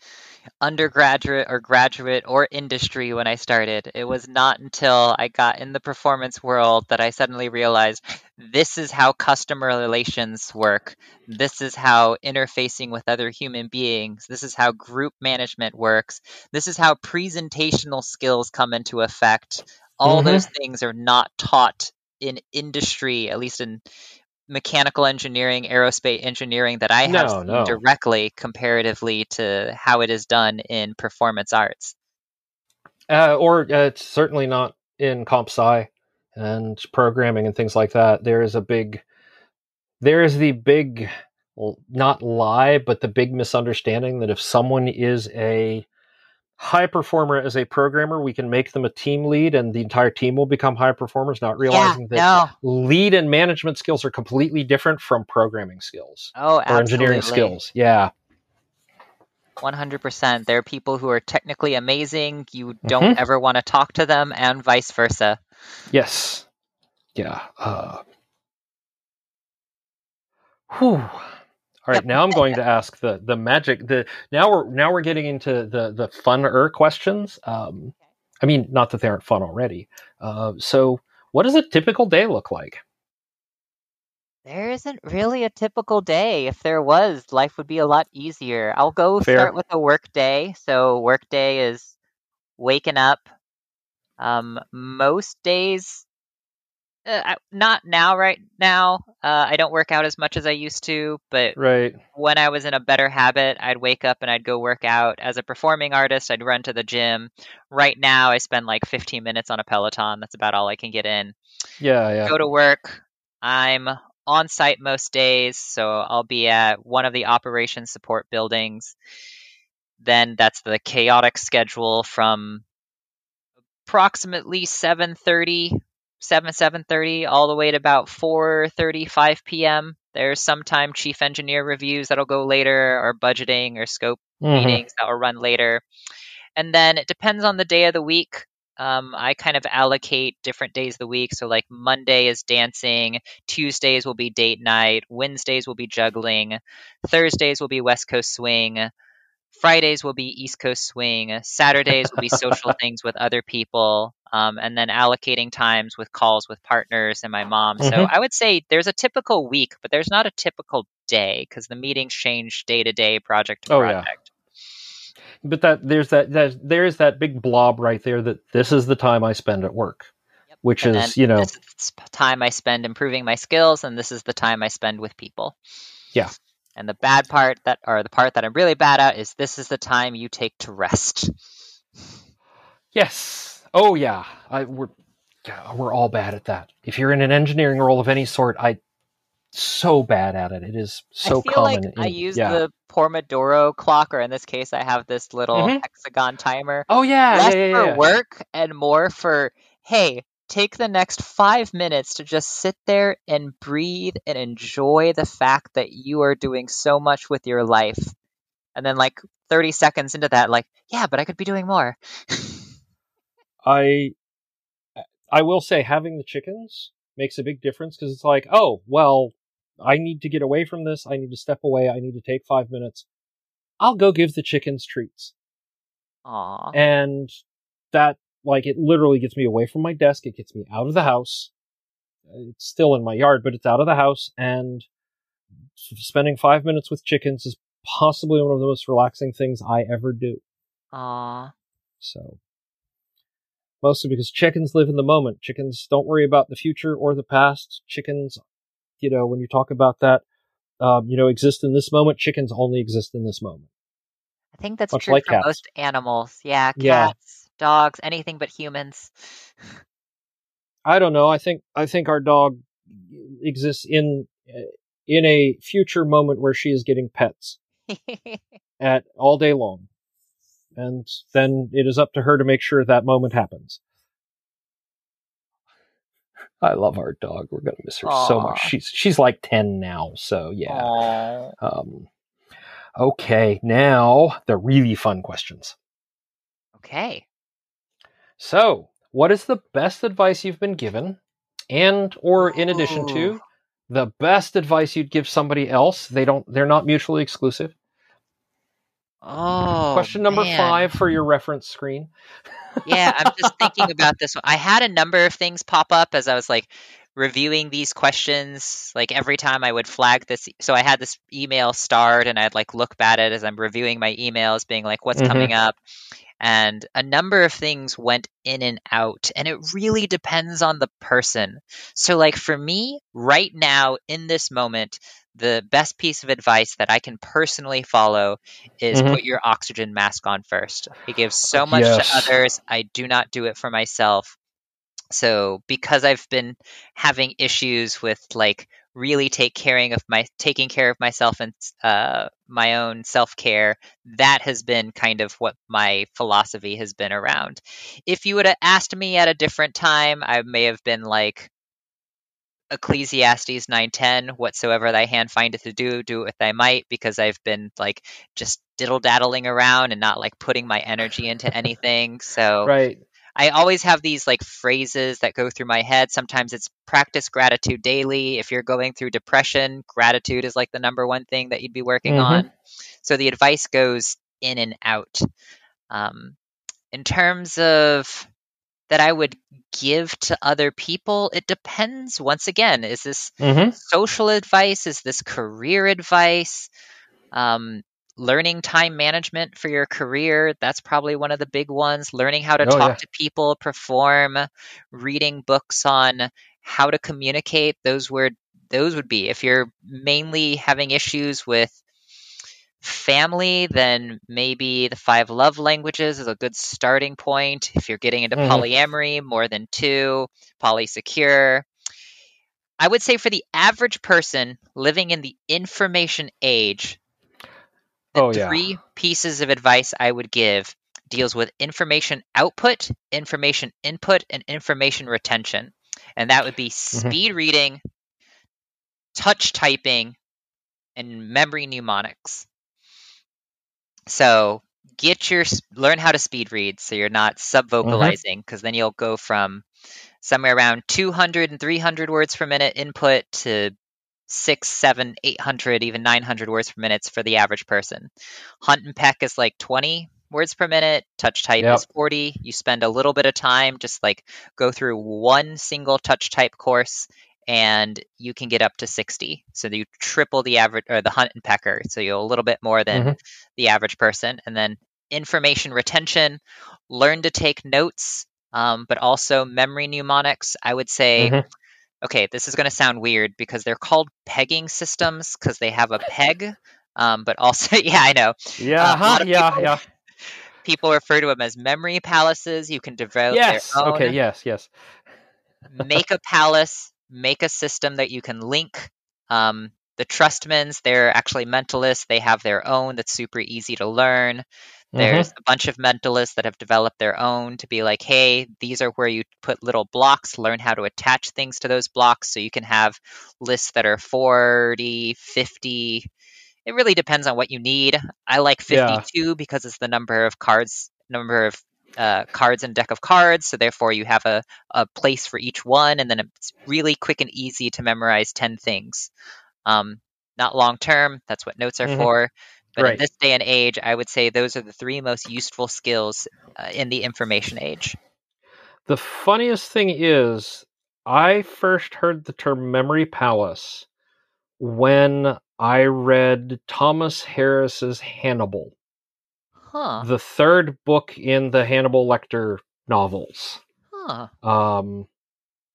undergraduate or graduate or industry when I started. It was not until I got in the performance world that I suddenly realized this is how customer relations work. This is how interfacing with other human beings. This is how group management works. This is how presentational skills come into effect. All Mhm. those things are not taught in industry, at least in mechanical engineering, aerospace engineering that I have No, seen no. directly comparatively to how it is done in performance arts. uh, or uh, it's certainly not in comp sci and programming and things like that there is a big there is the big not lie but the big misunderstanding that if someone is a high performer as a programmer we can make them a team lead and the entire team will become high performers not realizing that no. lead and management skills are completely different from programming skills Oh, or engineering skills. Yeah. 100%. There are people who are technically amazing. You Mm-hmm. don't ever want to talk to them, and vice versa. Yes. Yeah. Uh, whew. All right, now I'm going to ask the the magic the now we're now we're getting into the the funner questions. Um, I mean, not that they aren't fun already. Uh, so, what does a typical day look like? There isn't really a typical day. If there was, life would be a lot easier. I'll go Fair. start with a work day. So, work day is waking up. Um, most days, uh, not now, right now. Uh, I don't work out as much as I used to, but Right. when I was in a better habit, I'd wake up and I'd go work out. As a performing artist, I'd run to the gym. Right now, I spend like 15 minutes on a Peloton. That's about all I can get in. Yeah. Yeah. Go to work. I'm on site most days, so I'll be at one of the operations support buildings. Then that's the chaotic schedule from approximately 7:30 7 7:30 all the way to about 4.35 p.m. There's sometime chief engineer reviews that'll go later or budgeting or scope Mhm. meetings that will run later. And then it depends on the day of the week. Um, I kind of allocate different days of the week. So, like Monday is dancing, Tuesdays will be date night, Wednesdays will be juggling, Thursdays will be West Coast swing, Fridays will be East Coast swing, Saturdays will be social things with other people, um, and then allocating times with calls with partners and my mom. So, Mhm. I would say there's a typical week, but there's not a typical day because the meetings change day to day, project to Oh, yeah. project. But that there's that that there's that big blob right there that this is the time I spend at work, Yep. which And is you know this is time I spend improving my skills, and this is the time I spend with people. Yeah. And the bad part that, or the part that I'm really bad at, is this is the time you take to rest. yes. Oh yeah, I we're yeah, we're all bad at that. If you're in an engineering role of any sort, I so bad at it. It is so I feel common. like I use yeah. the Pomodoro clock, or in this case, I have this little Mhm. hexagon timer. Oh yeah, Less yeah, yeah, for work and more for, hey, take the next five minutes to just sit there and breathe and enjoy the fact that you are doing so much with your life. And then, like 30 seconds into that, like, yeah, but I could be doing more. I I will say having the chickens makes a big difference because it's like, oh well, I need to get away from this. I need to step away. I need to take five minutes. I'll go give the chickens treats, Aw. and that like it literally gets me away from my desk. It gets me out of the house. It's still in my yard, but it's out of the house, and spending five minutes with chickens is possibly one of the most relaxing things I ever do. Aw. So, mostly because chickens live in the moment. Chickens don't worry about the future or the past. Chickens, you know, when you talk about that, um, you know, exist in this moment. Chickens only exist in this moment. I think that's Much true like for cats. most animals. Yeah, Yeah. cats, dogs, anything but humans. I don't know. I think I think our dog exists in in a future moment where she is getting pets at all day long, and then it is up to her to make sure that moment happens. I love our dog. We're gonna miss her so much. She's she's like ten now, so yeah. Aw. Um, okay, now the really fun questions. Okay. So, what is the best advice you've been given, and or in addition to the best advice you'd give somebody else? They don't. They're not mutually exclusive. Oh. Question number man. five for your reference screen. yeah, I'm just thinking about this. one. I had a number of things pop up as I was like reviewing these questions. Like every time I would flag this, so I had this email starred, and I'd like look at it as I'm reviewing my emails, being like, "What's Mhm. coming up?" And a number of things went in and out, and it really depends on the person. So, like for me, right now in this moment, the best piece of advice that I can personally follow is Mhm. put your oxygen mask on first. It gives so much Yes. to others. I do not do it for myself. So because I've been having issues with like really take caring of my taking care of myself and uh, my own self care, that has been kind of what my philosophy has been around. If you would have asked me at a different time, I may have been like Ecclesiastes 9:10 whatsoever thy hand findeth to do do it with thy might because I've been like just diddle daddling around and not like putting my energy into anything. So Right. I always have these like phrases that go through my head. Sometimes it's practice gratitude daily. If you're going through depression gratitude is like the number one thing that you'd be working Mhm. on. So the advice goes in and out. Um, in terms of that I would give to other people, it depends. Once again, is this Mm-hmm. social advice? Is this career advice? Um, learning time management for your career, that's probably one of the big ones. Learning how to Oh, talk yeah. to people, perform, reading books on how to communicate, those would those would be. If you're mainly having issues with family, then maybe the five love languages is a good starting point. If you're getting into Mhm. polyamory, more than two, polysecure. I would say for the average person living in the information age, the Oh, yeah. three pieces of advice I would give deals with information output, information input, and information retention. And that would be Mm-hmm. speed reading, touch typing, and memory mnemonics. So get your learn how to speed read so you're not mm-hmm. sub vocalizing because then you'll go from somewhere around 200 and 300 words per minute input to six, seven, 800, even 900 words per minute for the average person. Hunt and peck is like 20 words per minute. Touch type Yep. is 40. You spend a little bit of time, just like go through one single touch type course, and you can get up to 60. So you triple the average or the hunt and pecker. So you're a little bit more than Mhm. the average person. And then information retention, learn to take notes, um, but also memory mnemonics. I would say Mhm. okay, this is going to sound weird because they're called pegging systems because they have a peg. Um, but also, yeah, I know. Yeah, uh-huh, yeah, people- yeah. People refer to them as memory palaces. You can devote Yes. Okay. Yes. Yes. make a palace, make a system that you can link. Um, the Trustmans, they're actually mentalists. They have their own that's super easy to learn. Mm-hmm. There's a bunch of mentalists that have developed their own to be like, hey, these are where you put little blocks, learn how to attach things to those blocks so you can have lists that are 40, 50. It really depends on what you need. I like Yeah. 52 because it's the number of cards, number of uh, cards in a deck of cards. So therefore, you have a, a place for each one, and then it's really quick and easy to memorize 10 things. Um, not long term, that's what notes are Mhm. for. But in this day and age, I would say those are the three most useful skills uh, in the information age. The funniest thing is, I first heard the term memory palace when I read Thomas Harris's Hannibal, Huh. the third book in the Hannibal Lecter novels. Huh. Um,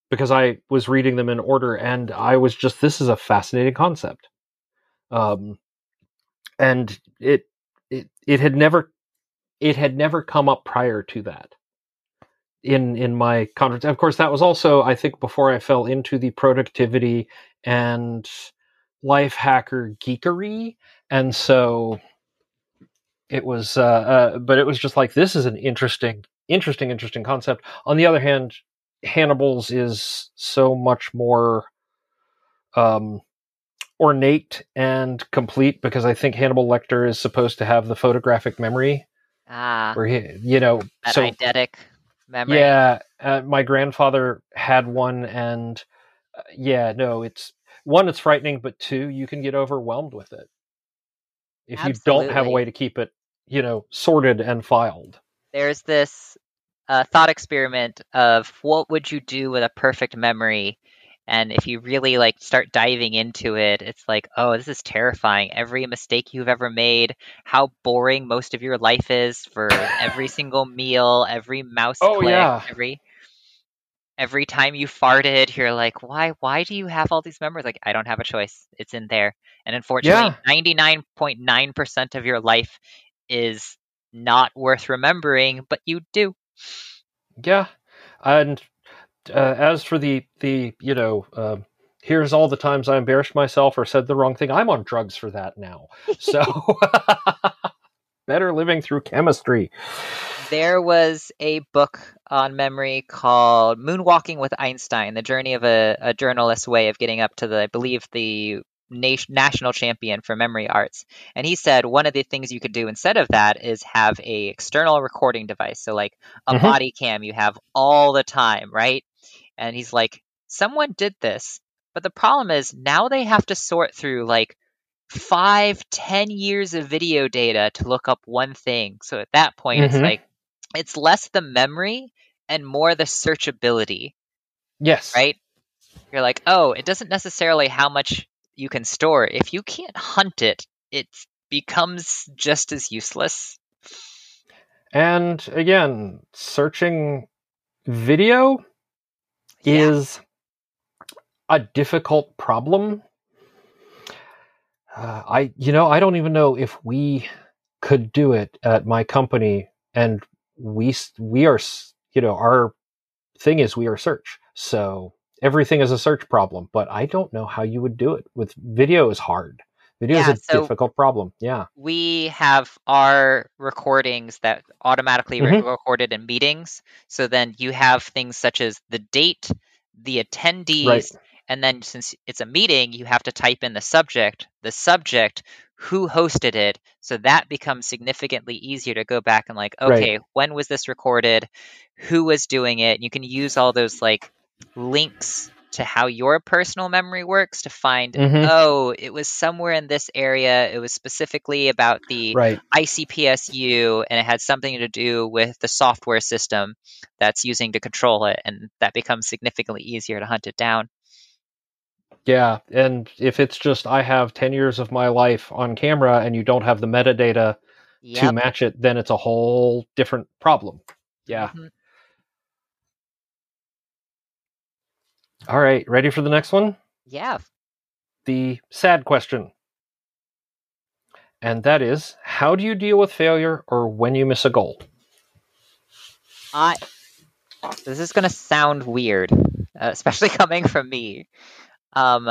because I was reading them in order, and I was just, this is a fascinating concept. Um, and it, it, it had never, it had never come up prior to that in in my conference. Of course, that was also, I think, before I fell into the productivity and life hacker geekery, and so it was. Uh, uh, but it was just like this is an interesting, interesting, interesting concept. On the other hand, Hannibal's is so much more um, ornate and complete because I think Hannibal Lecter is supposed to have the photographic memory Ah, where he, you know, that so eidetic memory. yeah, uh, my grandfather had one, and uh, yeah, no, it's one, it's frightening, but two, you can get overwhelmed with it if you don't have a way to keep it, you know, sorted and filed. There's this uh, thought experiment of what would you do with a perfect memory, and if you really like start diving into it, it's like, oh, this is terrifying. Every mistake you've ever made, how boring most of your life is for every single meal, every mouse Oh, click, yeah. every every time you farted, you're like, why why do you have all these memories? Like, I don't have a choice. It's in there. And unfortunately, ninety nine point nine percent of your life is not worth remembering, but you do. Yeah, and uh, as for the the you know, um here's all the times I embarrassed myself or said the wrong thing. I'm on drugs for that now, so better living through chemistry. There was a book on memory called Moonwalking with Einstein, the journey of a, a journalist's way of getting up to the, I believe, the national champion for memory arts. And he said one of the things you could do instead of that is have a external recording device. So like a Mhm. body cam you have all the time, right? And he's like, someone did this, but the problem is now they have to sort through like five, ten years of video data to look up one thing. So at that point, it's Mhm. like it's less the memory and more the searchability, Yes, right? You're like, oh, it doesn't necessarily how much you can store. If you can't hunt it, it becomes just as useless. And again, searching video Yeah. is a difficult problem. Uh, I, you know, I don't even know if we could do it at my company, and we we are, you know, our thing is we are search, so everything is a search problem. But I don't know how you would do it with video. Is hard. Video Yeah, is a so- difficult problem. Yeah. we have our recordings that automatically re- Mhm. recorded in meetings. So then you have things such as the date, the attendees, Right. and then since it's a meeting, you have to type in the subject, the subject, who hosted it. So that becomes significantly easier to go back and like, okay, right. when was this recorded? Who was doing it? You can use all those like links to how your personal memory works to find mm-hmm. oh it was somewhere in this area it was specifically about the right. icpsu and it had something to do with the software system that's using to control it and that becomes significantly easier to hunt it down yeah and if it's just i have 10 years of my life on camera and you don't have the metadata yep. to match it then it's a whole different problem yeah mm-hmm. All right, ready for the next one? Yeah. The sad question. And that is how do you deal with failure or when you miss a goal? I This is going to sound weird, uh, especially coming from me. Um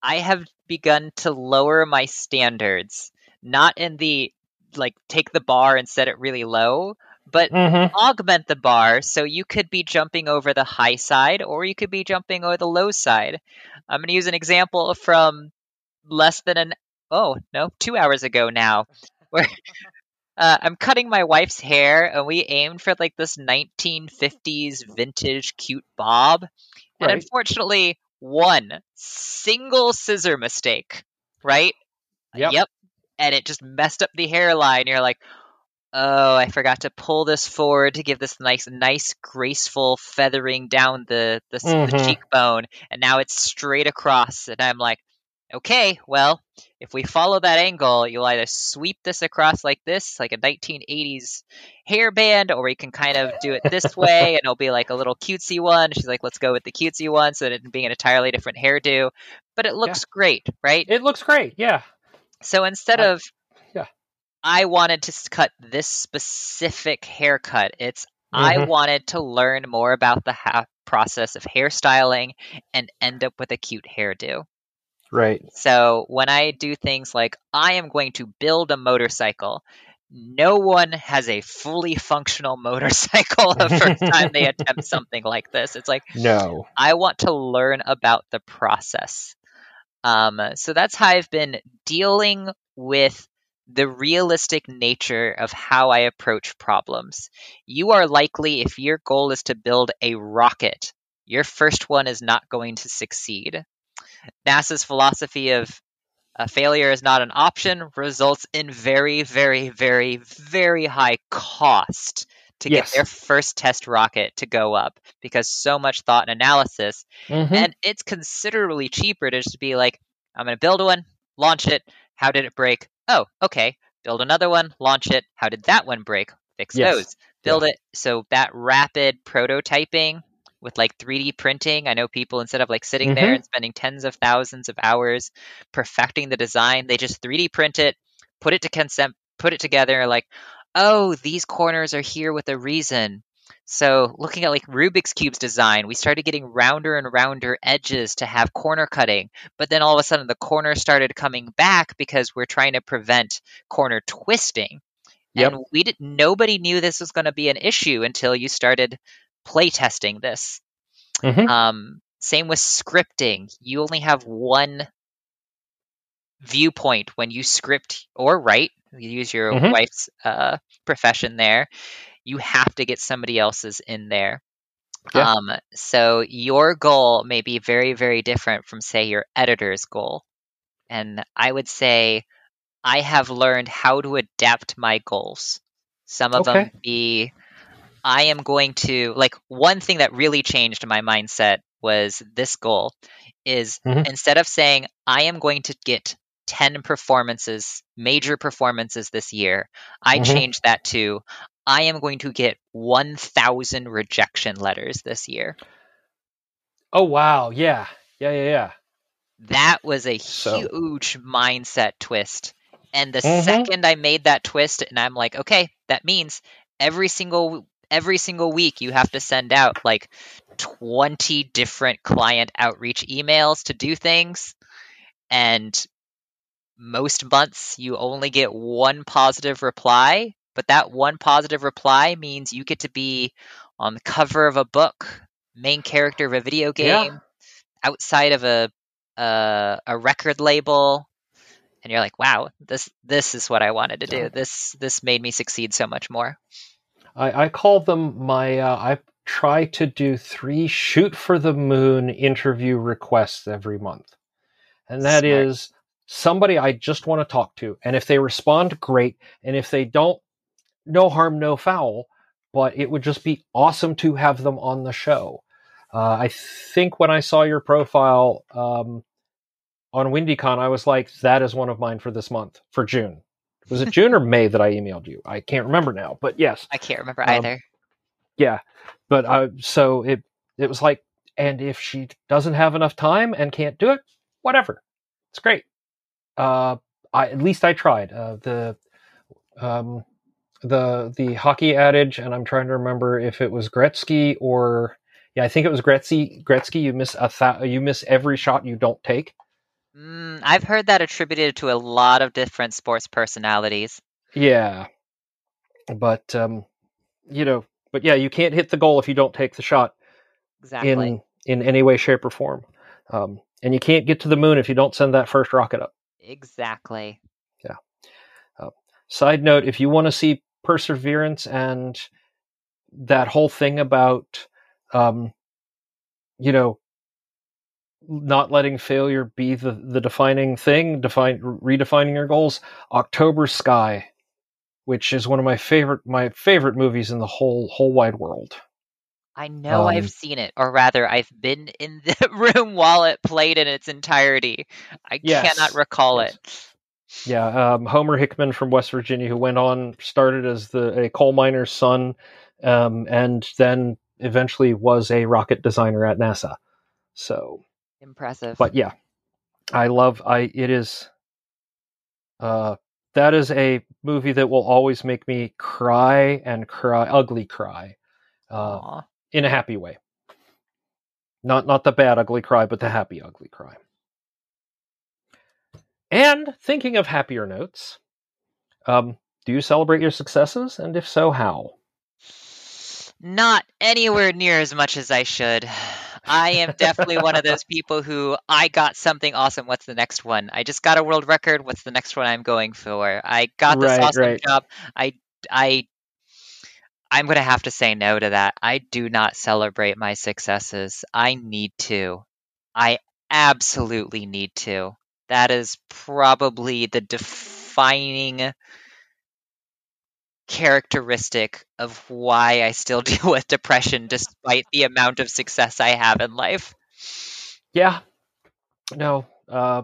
I have begun to lower my standards, not in the like take the bar and set it really low, but mm-hmm. augment the bar so you could be jumping over the high side or you could be jumping over the low side. I'm going to use an example from less than an oh no two hours ago now where uh, I'm cutting my wife's hair and we aimed for like this 1950s vintage cute bob and unfortunately one single scissor mistake right yep. yep and it just messed up the hairline you're like oh, I forgot to pull this forward to give this nice, nice, graceful feathering down the the, mm-hmm. the, cheekbone, and now it's straight across. And I'm like, okay, well, if we follow that angle, you'll either sweep this across like this, like a 1980s hairband, or you can kind of do it this way, and it'll be like a little cutesy one. She's like, let's go with the cutesy one, so that it being an entirely different hairdo, but it looks yeah. great, right? It looks great, yeah. So instead of I wanted to cut this specific haircut. It's mm-hmm. I wanted to learn more about the ha- process of hairstyling and end up with a cute hairdo. Right. So when I do things like I am going to build a motorcycle, no one has a fully functional motorcycle the first time they attempt something like this. It's like no. I want to learn about the process. Um, so that's how I've been dealing with the realistic nature of how I approach problems. You are likely, if your goal is to build a rocket, your first one is not going to succeed. NASA's philosophy of uh, failure is not an option results in very, very, very, very high cost to yes. get their first test rocket to go up because so much thought and analysis. Mm-hmm. And it's considerably cheaper to just be like, I'm going to build one, launch it. How did it break? Oh, okay, build another one, launch it. How did that one break? Fix yes. those. Build yeah. it. So that rapid prototyping with like 3D printing, I know people instead of like sitting mm-hmm. there and spending tens of thousands of hours perfecting the design, they just 3D print it, put it to consent, put it together like, oh, these corners are here with a reason. So looking at like Rubik's Cube's design, we started getting rounder and rounder edges to have corner cutting. But then all of a sudden the corner started coming back because we're trying to prevent corner twisting. Yep. And we did nobody knew this was going to be an issue until you started play testing this. Mm-hmm. Um, same with scripting. You only have one viewpoint when you script or write. You use your mm-hmm. wife's uh, profession there you have to get somebody else's in there. Yeah. Um, so your goal may be very, very different from, say, your editor's goal. And I would say I have learned how to adapt my goals. Some of okay. them be I am going to like one thing that really changed my mindset was this goal is mm-hmm. instead of saying I am going to get 10 performances, major performances this year, I mm-hmm. changed that to I am going to get 1,000 rejection letters this year. Oh, wow. Yeah. Yeah, yeah, yeah. That was a so. huge mindset twist. And the mm-hmm. second I made that twist, and I'm like, okay, that means every single every single week you have to send out like 20 different client outreach emails to do things and most months you only get one positive reply but that one positive reply means you get to be on the cover of a book, main character of a video game, yeah. outside of a, a a record label, and you're like, wow, this this is what I wanted to do. This this made me succeed so much more. I, I call them my. Uh, I try to do three shoot for the moon interview requests every month, and that Smart. is somebody I just want to talk to, and if they respond, great, and if they don't, no harm, no foul. But it would just be awesome to have them on the show. Uh, I think when I saw your profile um, on WindyCon, I was like, that is one of mine for this month, for June. Was it June or May that I emailed you? I can't remember now, but yes. I can't remember Um, either. Yeah. But uh, so it, it was like, and if she doesn't have enough time and can't do it, whatever. It's great. Uh, I, at least I tried. Uh, the, um, the, the hockey adage, and I'm trying to remember if it was Gretzky or, yeah, I think it was Gretzky. Gretzky, you miss a th- you miss every shot you don't take. Mm, I've heard that attributed to a lot of different sports personalities. Yeah. But um you know, but yeah, you can't hit the goal if you don't take the shot Exactly. in in any way shape or form. Um and you can't get to the moon if you don't send that first rocket up. Exactly. Yeah. Uh, side note, if you want to see perseverance and that whole thing about um you know not letting failure be the, the defining thing, define redefining your goals. October Sky, which is one of my favorite my favorite movies in the whole whole wide world. I know Um, I've seen it, or rather, I've been in the room while it played in its entirety. I Yes, cannot recall yes. it. Yeah, um, Homer Hickam from West Virginia, who went on started as the a coal miner's son, um, and then eventually was a rocket designer at NASA. So, Impressive. but yeah, I love I it is. Uh, that is a movie that will always make me cry and cry, ugly cry, uh, in a happy way. Not not the bad ugly cry, but the happy ugly cry. And thinking of happier notes, um, do you celebrate your successes? And if so, how? Not anywhere near as much as I should. I am definitely one of those people who I got something awesome. What's the next one? I just got a world record. What's the next one I'm going for? I got this Right, awesome right. job. I I I'm gonna have to say no to that. I do not celebrate my successes. I need to. I absolutely need to. That is probably the defining characteristic of why I still deal with depression despite the amount of success I have in life. Yeah, no, uh,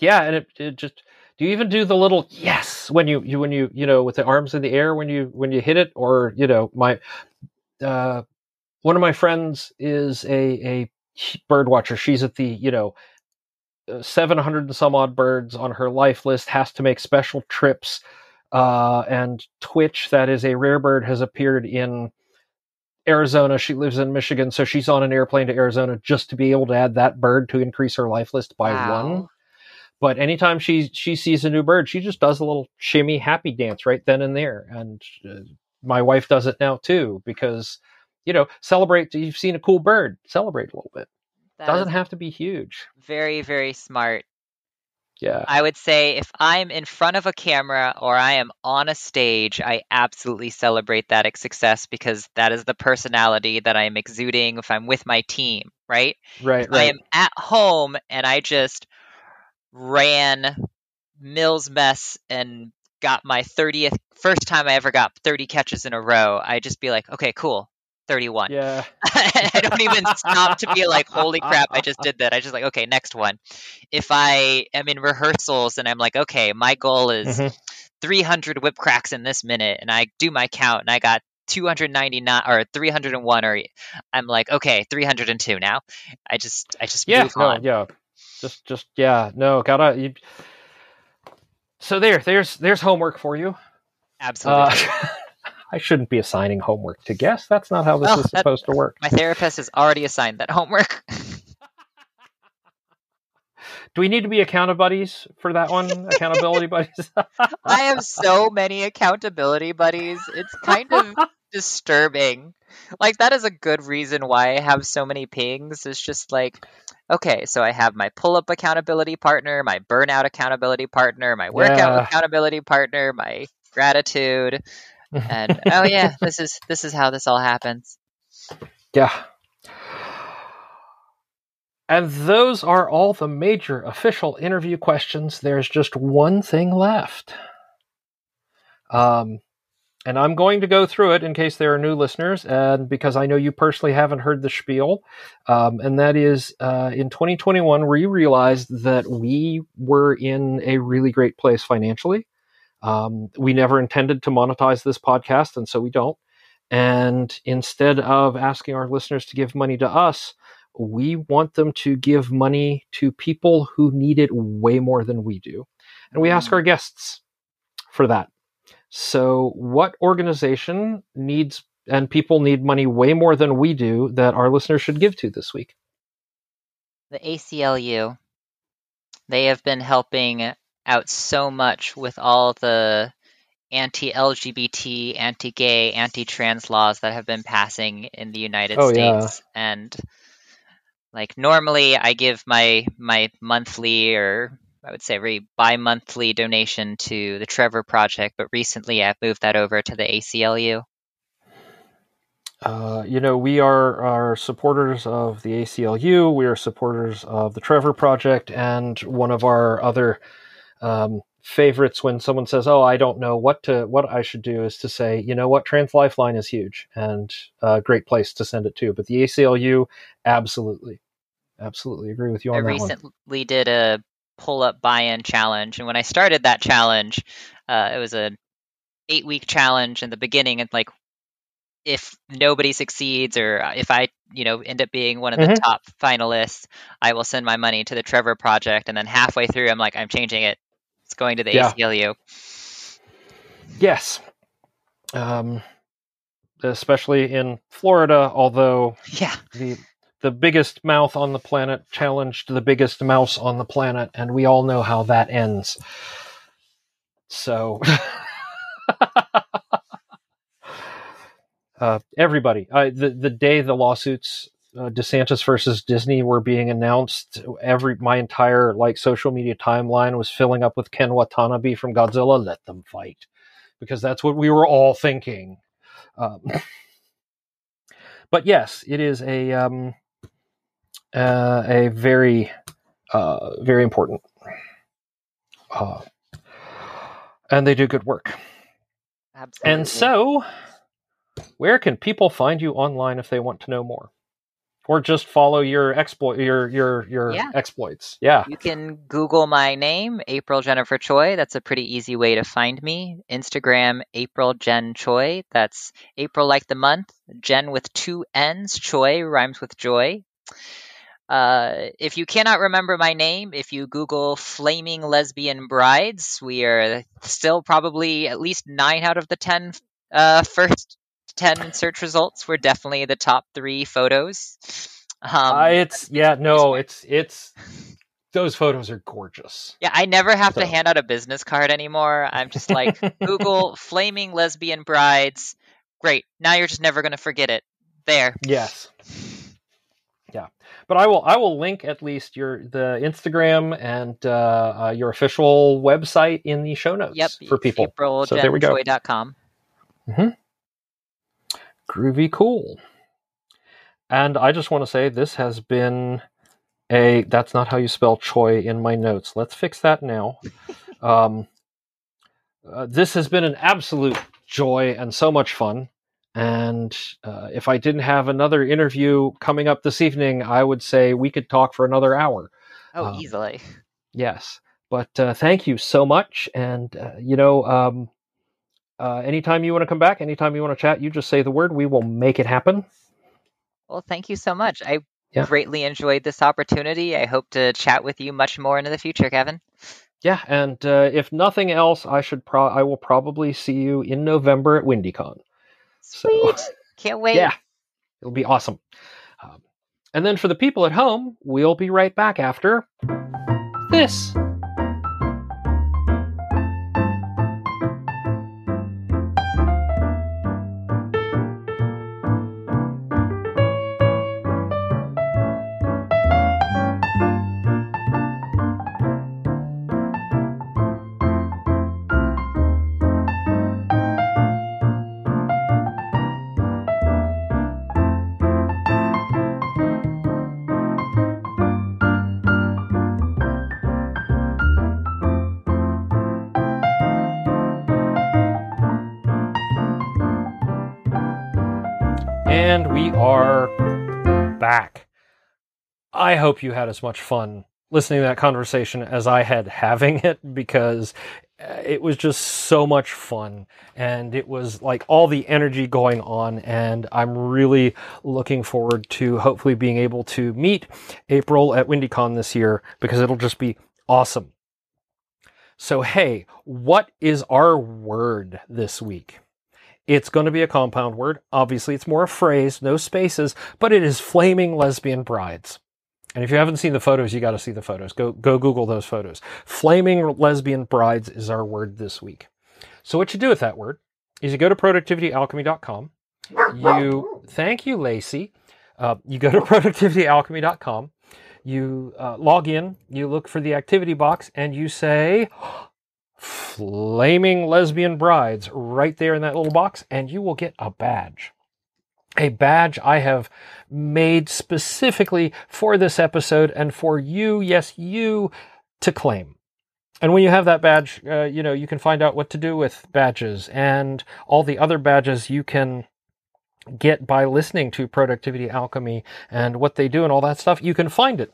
yeah, and it, it just. Do you even do the little yes when you, you when you you know with the arms in the air when you when you hit it or you know my uh, one of my friends is a a bird watcher. She's at the you know seven hundred and some odd birds on her life list. Has to make special trips, uh, and Twitch that is a rare bird has appeared in Arizona. She lives in Michigan, so she's on an airplane to Arizona just to be able to add that bird to increase her life list by one. But anytime she she sees a new bird, she just does a little shimmy happy dance right then and there. And uh, my wife does it now too because you know celebrate. You've seen a cool bird, celebrate a little bit. That Doesn't have to be huge. very, very smart. Yeah, I would say if I'm in front of a camera or I am on a stage, I absolutely celebrate that success because that is the personality that I am exuding if I'm with my team, right? right, I right. am at home and I just ran Mills mess and got my 30th first time I ever got 30 catches in a row. I just be like, okay, cool. 31. Yeah, I don't even stop to be like, holy crap, I just did that. I just like, okay, next one. If I am in rehearsals and I'm like, okay, my goal is Mhm. 300 whip cracks in this minute, and I do my count and I got 299 or 301, or I'm like, okay, 302 now. I just, I just yeah, move no, on. yeah. Just, just, yeah, no, gotta. You... So there, there's, there's homework for you. Absolutely. Uh, I shouldn't be assigning homework to guests. That's not how this Well, is oh, that- supposed to work. my therapist has already assigned that homework. Do we need to be account buddies for that one? Accountability buddies? I have so many accountability buddies. It's kind of disturbing. Like that is a good reason why I have so many pings. It's just like okay, so I have my pull up accountability partner, my burnout accountability partner, my workout yeah. accountability partner, my gratitude, and oh yeah, this is this is how this all happens. Yeah. And those are all the major official interview questions. There's just one thing left. Um, and I'm going to go through it in case there are new listeners, and because I know you personally haven't heard the spiel. Um, and that is, uh, in 2021, we realized that we were in a really great place financially. Um, we never intended to monetize this podcast, and so we don't. And instead of asking our listeners to give money to us, we want them to give money to people who need it way more than we do. And we ask mm. our guests for that. So, what organization needs and people need money way more than we do that our listeners should give to this week? The ACLU. They have been helping out so much with all the anti LGBT, anti gay, anti trans laws that have been passing in the United oh, States. Yeah. And like normally I give my my monthly or I would say every bi-monthly donation to the Trevor Project, but recently I've moved that over to the ACLU. Uh, you know, we are, are supporters of the ACLU. We are supporters of the Trevor Project, and one of our other um, favorites when someone says, "Oh, I don't know what to what I should do," is to say, "You know what? Trans Lifeline is huge and a great place to send it to." But the ACLU, absolutely, absolutely agree with you on I that. I recently one. did a pull up buy-in challenge and when i started that challenge uh, it was a eight week challenge in the beginning and like if nobody succeeds or if i you know end up being one of the mm-hmm. top finalists i will send my money to the trevor project and then halfway through i'm like i'm changing it it's going to the yeah. aclu yes um, especially in florida although yeah the the biggest mouth on the planet challenged the biggest mouse on the planet, and we all know how that ends. So, uh, everybody, uh, the the day the lawsuits uh, DeSantis versus Disney were being announced, every my entire like social media timeline was filling up with Ken Watanabe from Godzilla. Let them fight, because that's what we were all thinking. Um, but yes, it is a um, uh, a very, uh, very important. Uh, and they do good work. Absolutely. And so, where can people find you online if they want to know more? Or just follow your exploit your your your yeah. exploits. Yeah. You can Google my name, April Jennifer Choi. That's a pretty easy way to find me. Instagram, April Jenn Choi. That's April like the month. Jenn with two N's. Choi rhymes with joy. Uh, if you cannot remember my name, if you Google Flaming Lesbian Brides, we are still probably at least nine out of the ten uh, first 10 search results were definitely the top three photos. Um, uh, it's, yeah, no, it's, it's, those photos are gorgeous. Yeah, I never have so. to hand out a business card anymore. I'm just like, Google Flaming Lesbian Brides. Great. Now you're just never going to forget it. There. Yes. Yeah, but I will I will link at least your the Instagram and uh, uh, your official website in the show notes yep, for people. So there we go. Mm-hmm. Groovy cool. And I just want to say this has been a that's not how you spell Choi in my notes. Let's fix that now. um, uh, this has been an absolute joy and so much fun. And uh, if I didn't have another interview coming up this evening, I would say we could talk for another hour. Oh, um, easily. Yes. But uh, thank you so much. And, uh, you know, um, uh, anytime you want to come back, anytime you want to chat, you just say the word. We will make it happen. Well, thank you so much. I yeah. greatly enjoyed this opportunity. I hope to chat with you much more into the future, Kevin. Yeah, and uh, if nothing else, I should pro- I will probably see you in November at WindyCon. Sweet. So, Can't wait. Yeah, it'll be awesome. Um, and then for the people at home, we'll be right back after this. I hope you had as much fun listening to that conversation as I had having it because uh, it was just so much fun and it was like all the energy going on and i'm really looking forward to hopefully being able to meet april at windycon this year because it'll just be awesome. So hey what is our word this week? It's going to be a compound word. Obviously it's more a phrase no spaces but it is flaming lesbian brides and if you haven't seen the photos, you got to see the photos. Go go Google those photos. Flaming lesbian brides is our word this week. So what you do with that word is you go to productivityalchemy.com. You thank you, Lacey. Uh, you go to productivityalchemy.com. You uh, log in. You look for the activity box, and you say "flaming lesbian brides" right there in that little box, and you will get a badge a badge I have made specifically for this episode and for you, yes, you, to claim. And when you have that badge, uh, you know, you can find out what to do with badges and all the other badges you can get by listening to Productivity Alchemy and what they do and all that stuff. You can find it.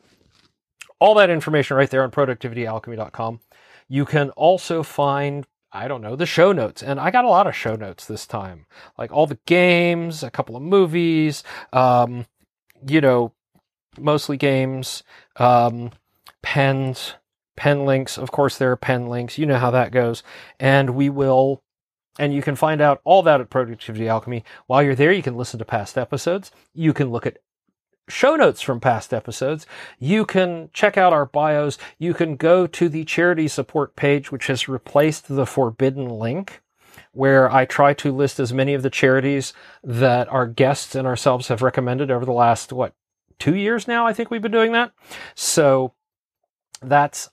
All that information right there on productivityalchemy.com. You can also find I don't know, the show notes. And I got a lot of show notes this time. Like all the games, a couple of movies, um, you know, mostly games, um, pens, pen links. Of course, there are pen links. You know how that goes. And we will, and you can find out all that at Productivity Alchemy. While you're there, you can listen to past episodes. You can look at show notes from past episodes. You can check out our bios. You can go to the charity support page, which has replaced the forbidden link, where I try to list as many of the charities that our guests and ourselves have recommended over the last, what, two years now? I think we've been doing that. So that's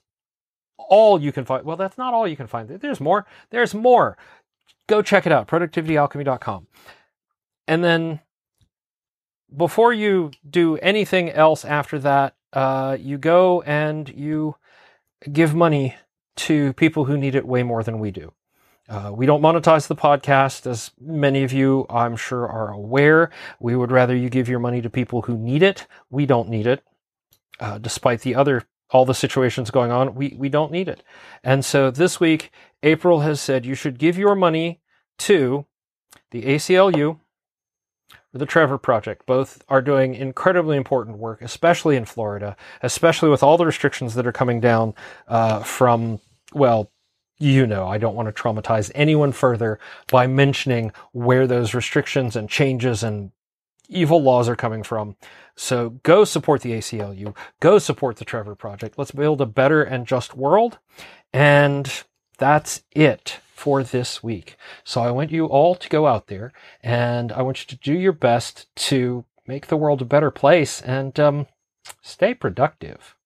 all you can find. Well, that's not all you can find. There's more. There's more. Go check it out, productivityalchemy.com. And then before you do anything else after that, uh, you go and you give money to people who need it way more than we do. Uh, we don't monetize the podcast, as many of you, I'm sure, are aware. We would rather you give your money to people who need it. We don't need it, uh, despite the other all the situations going on. We we don't need it, and so this week, April has said you should give your money to the ACLU, the Trevor Project. Both are doing incredibly important work, especially in Florida, especially with all the restrictions that are coming down uh, from, well, you know, I don't want to traumatize anyone further by mentioning where those restrictions and changes and evil laws are coming from. So go support the ACLU, go support the Trevor Project. Let's build a better and just world. And that's it for this week. So I want you all to go out there and I want you to do your best to make the world a better place and um, stay productive.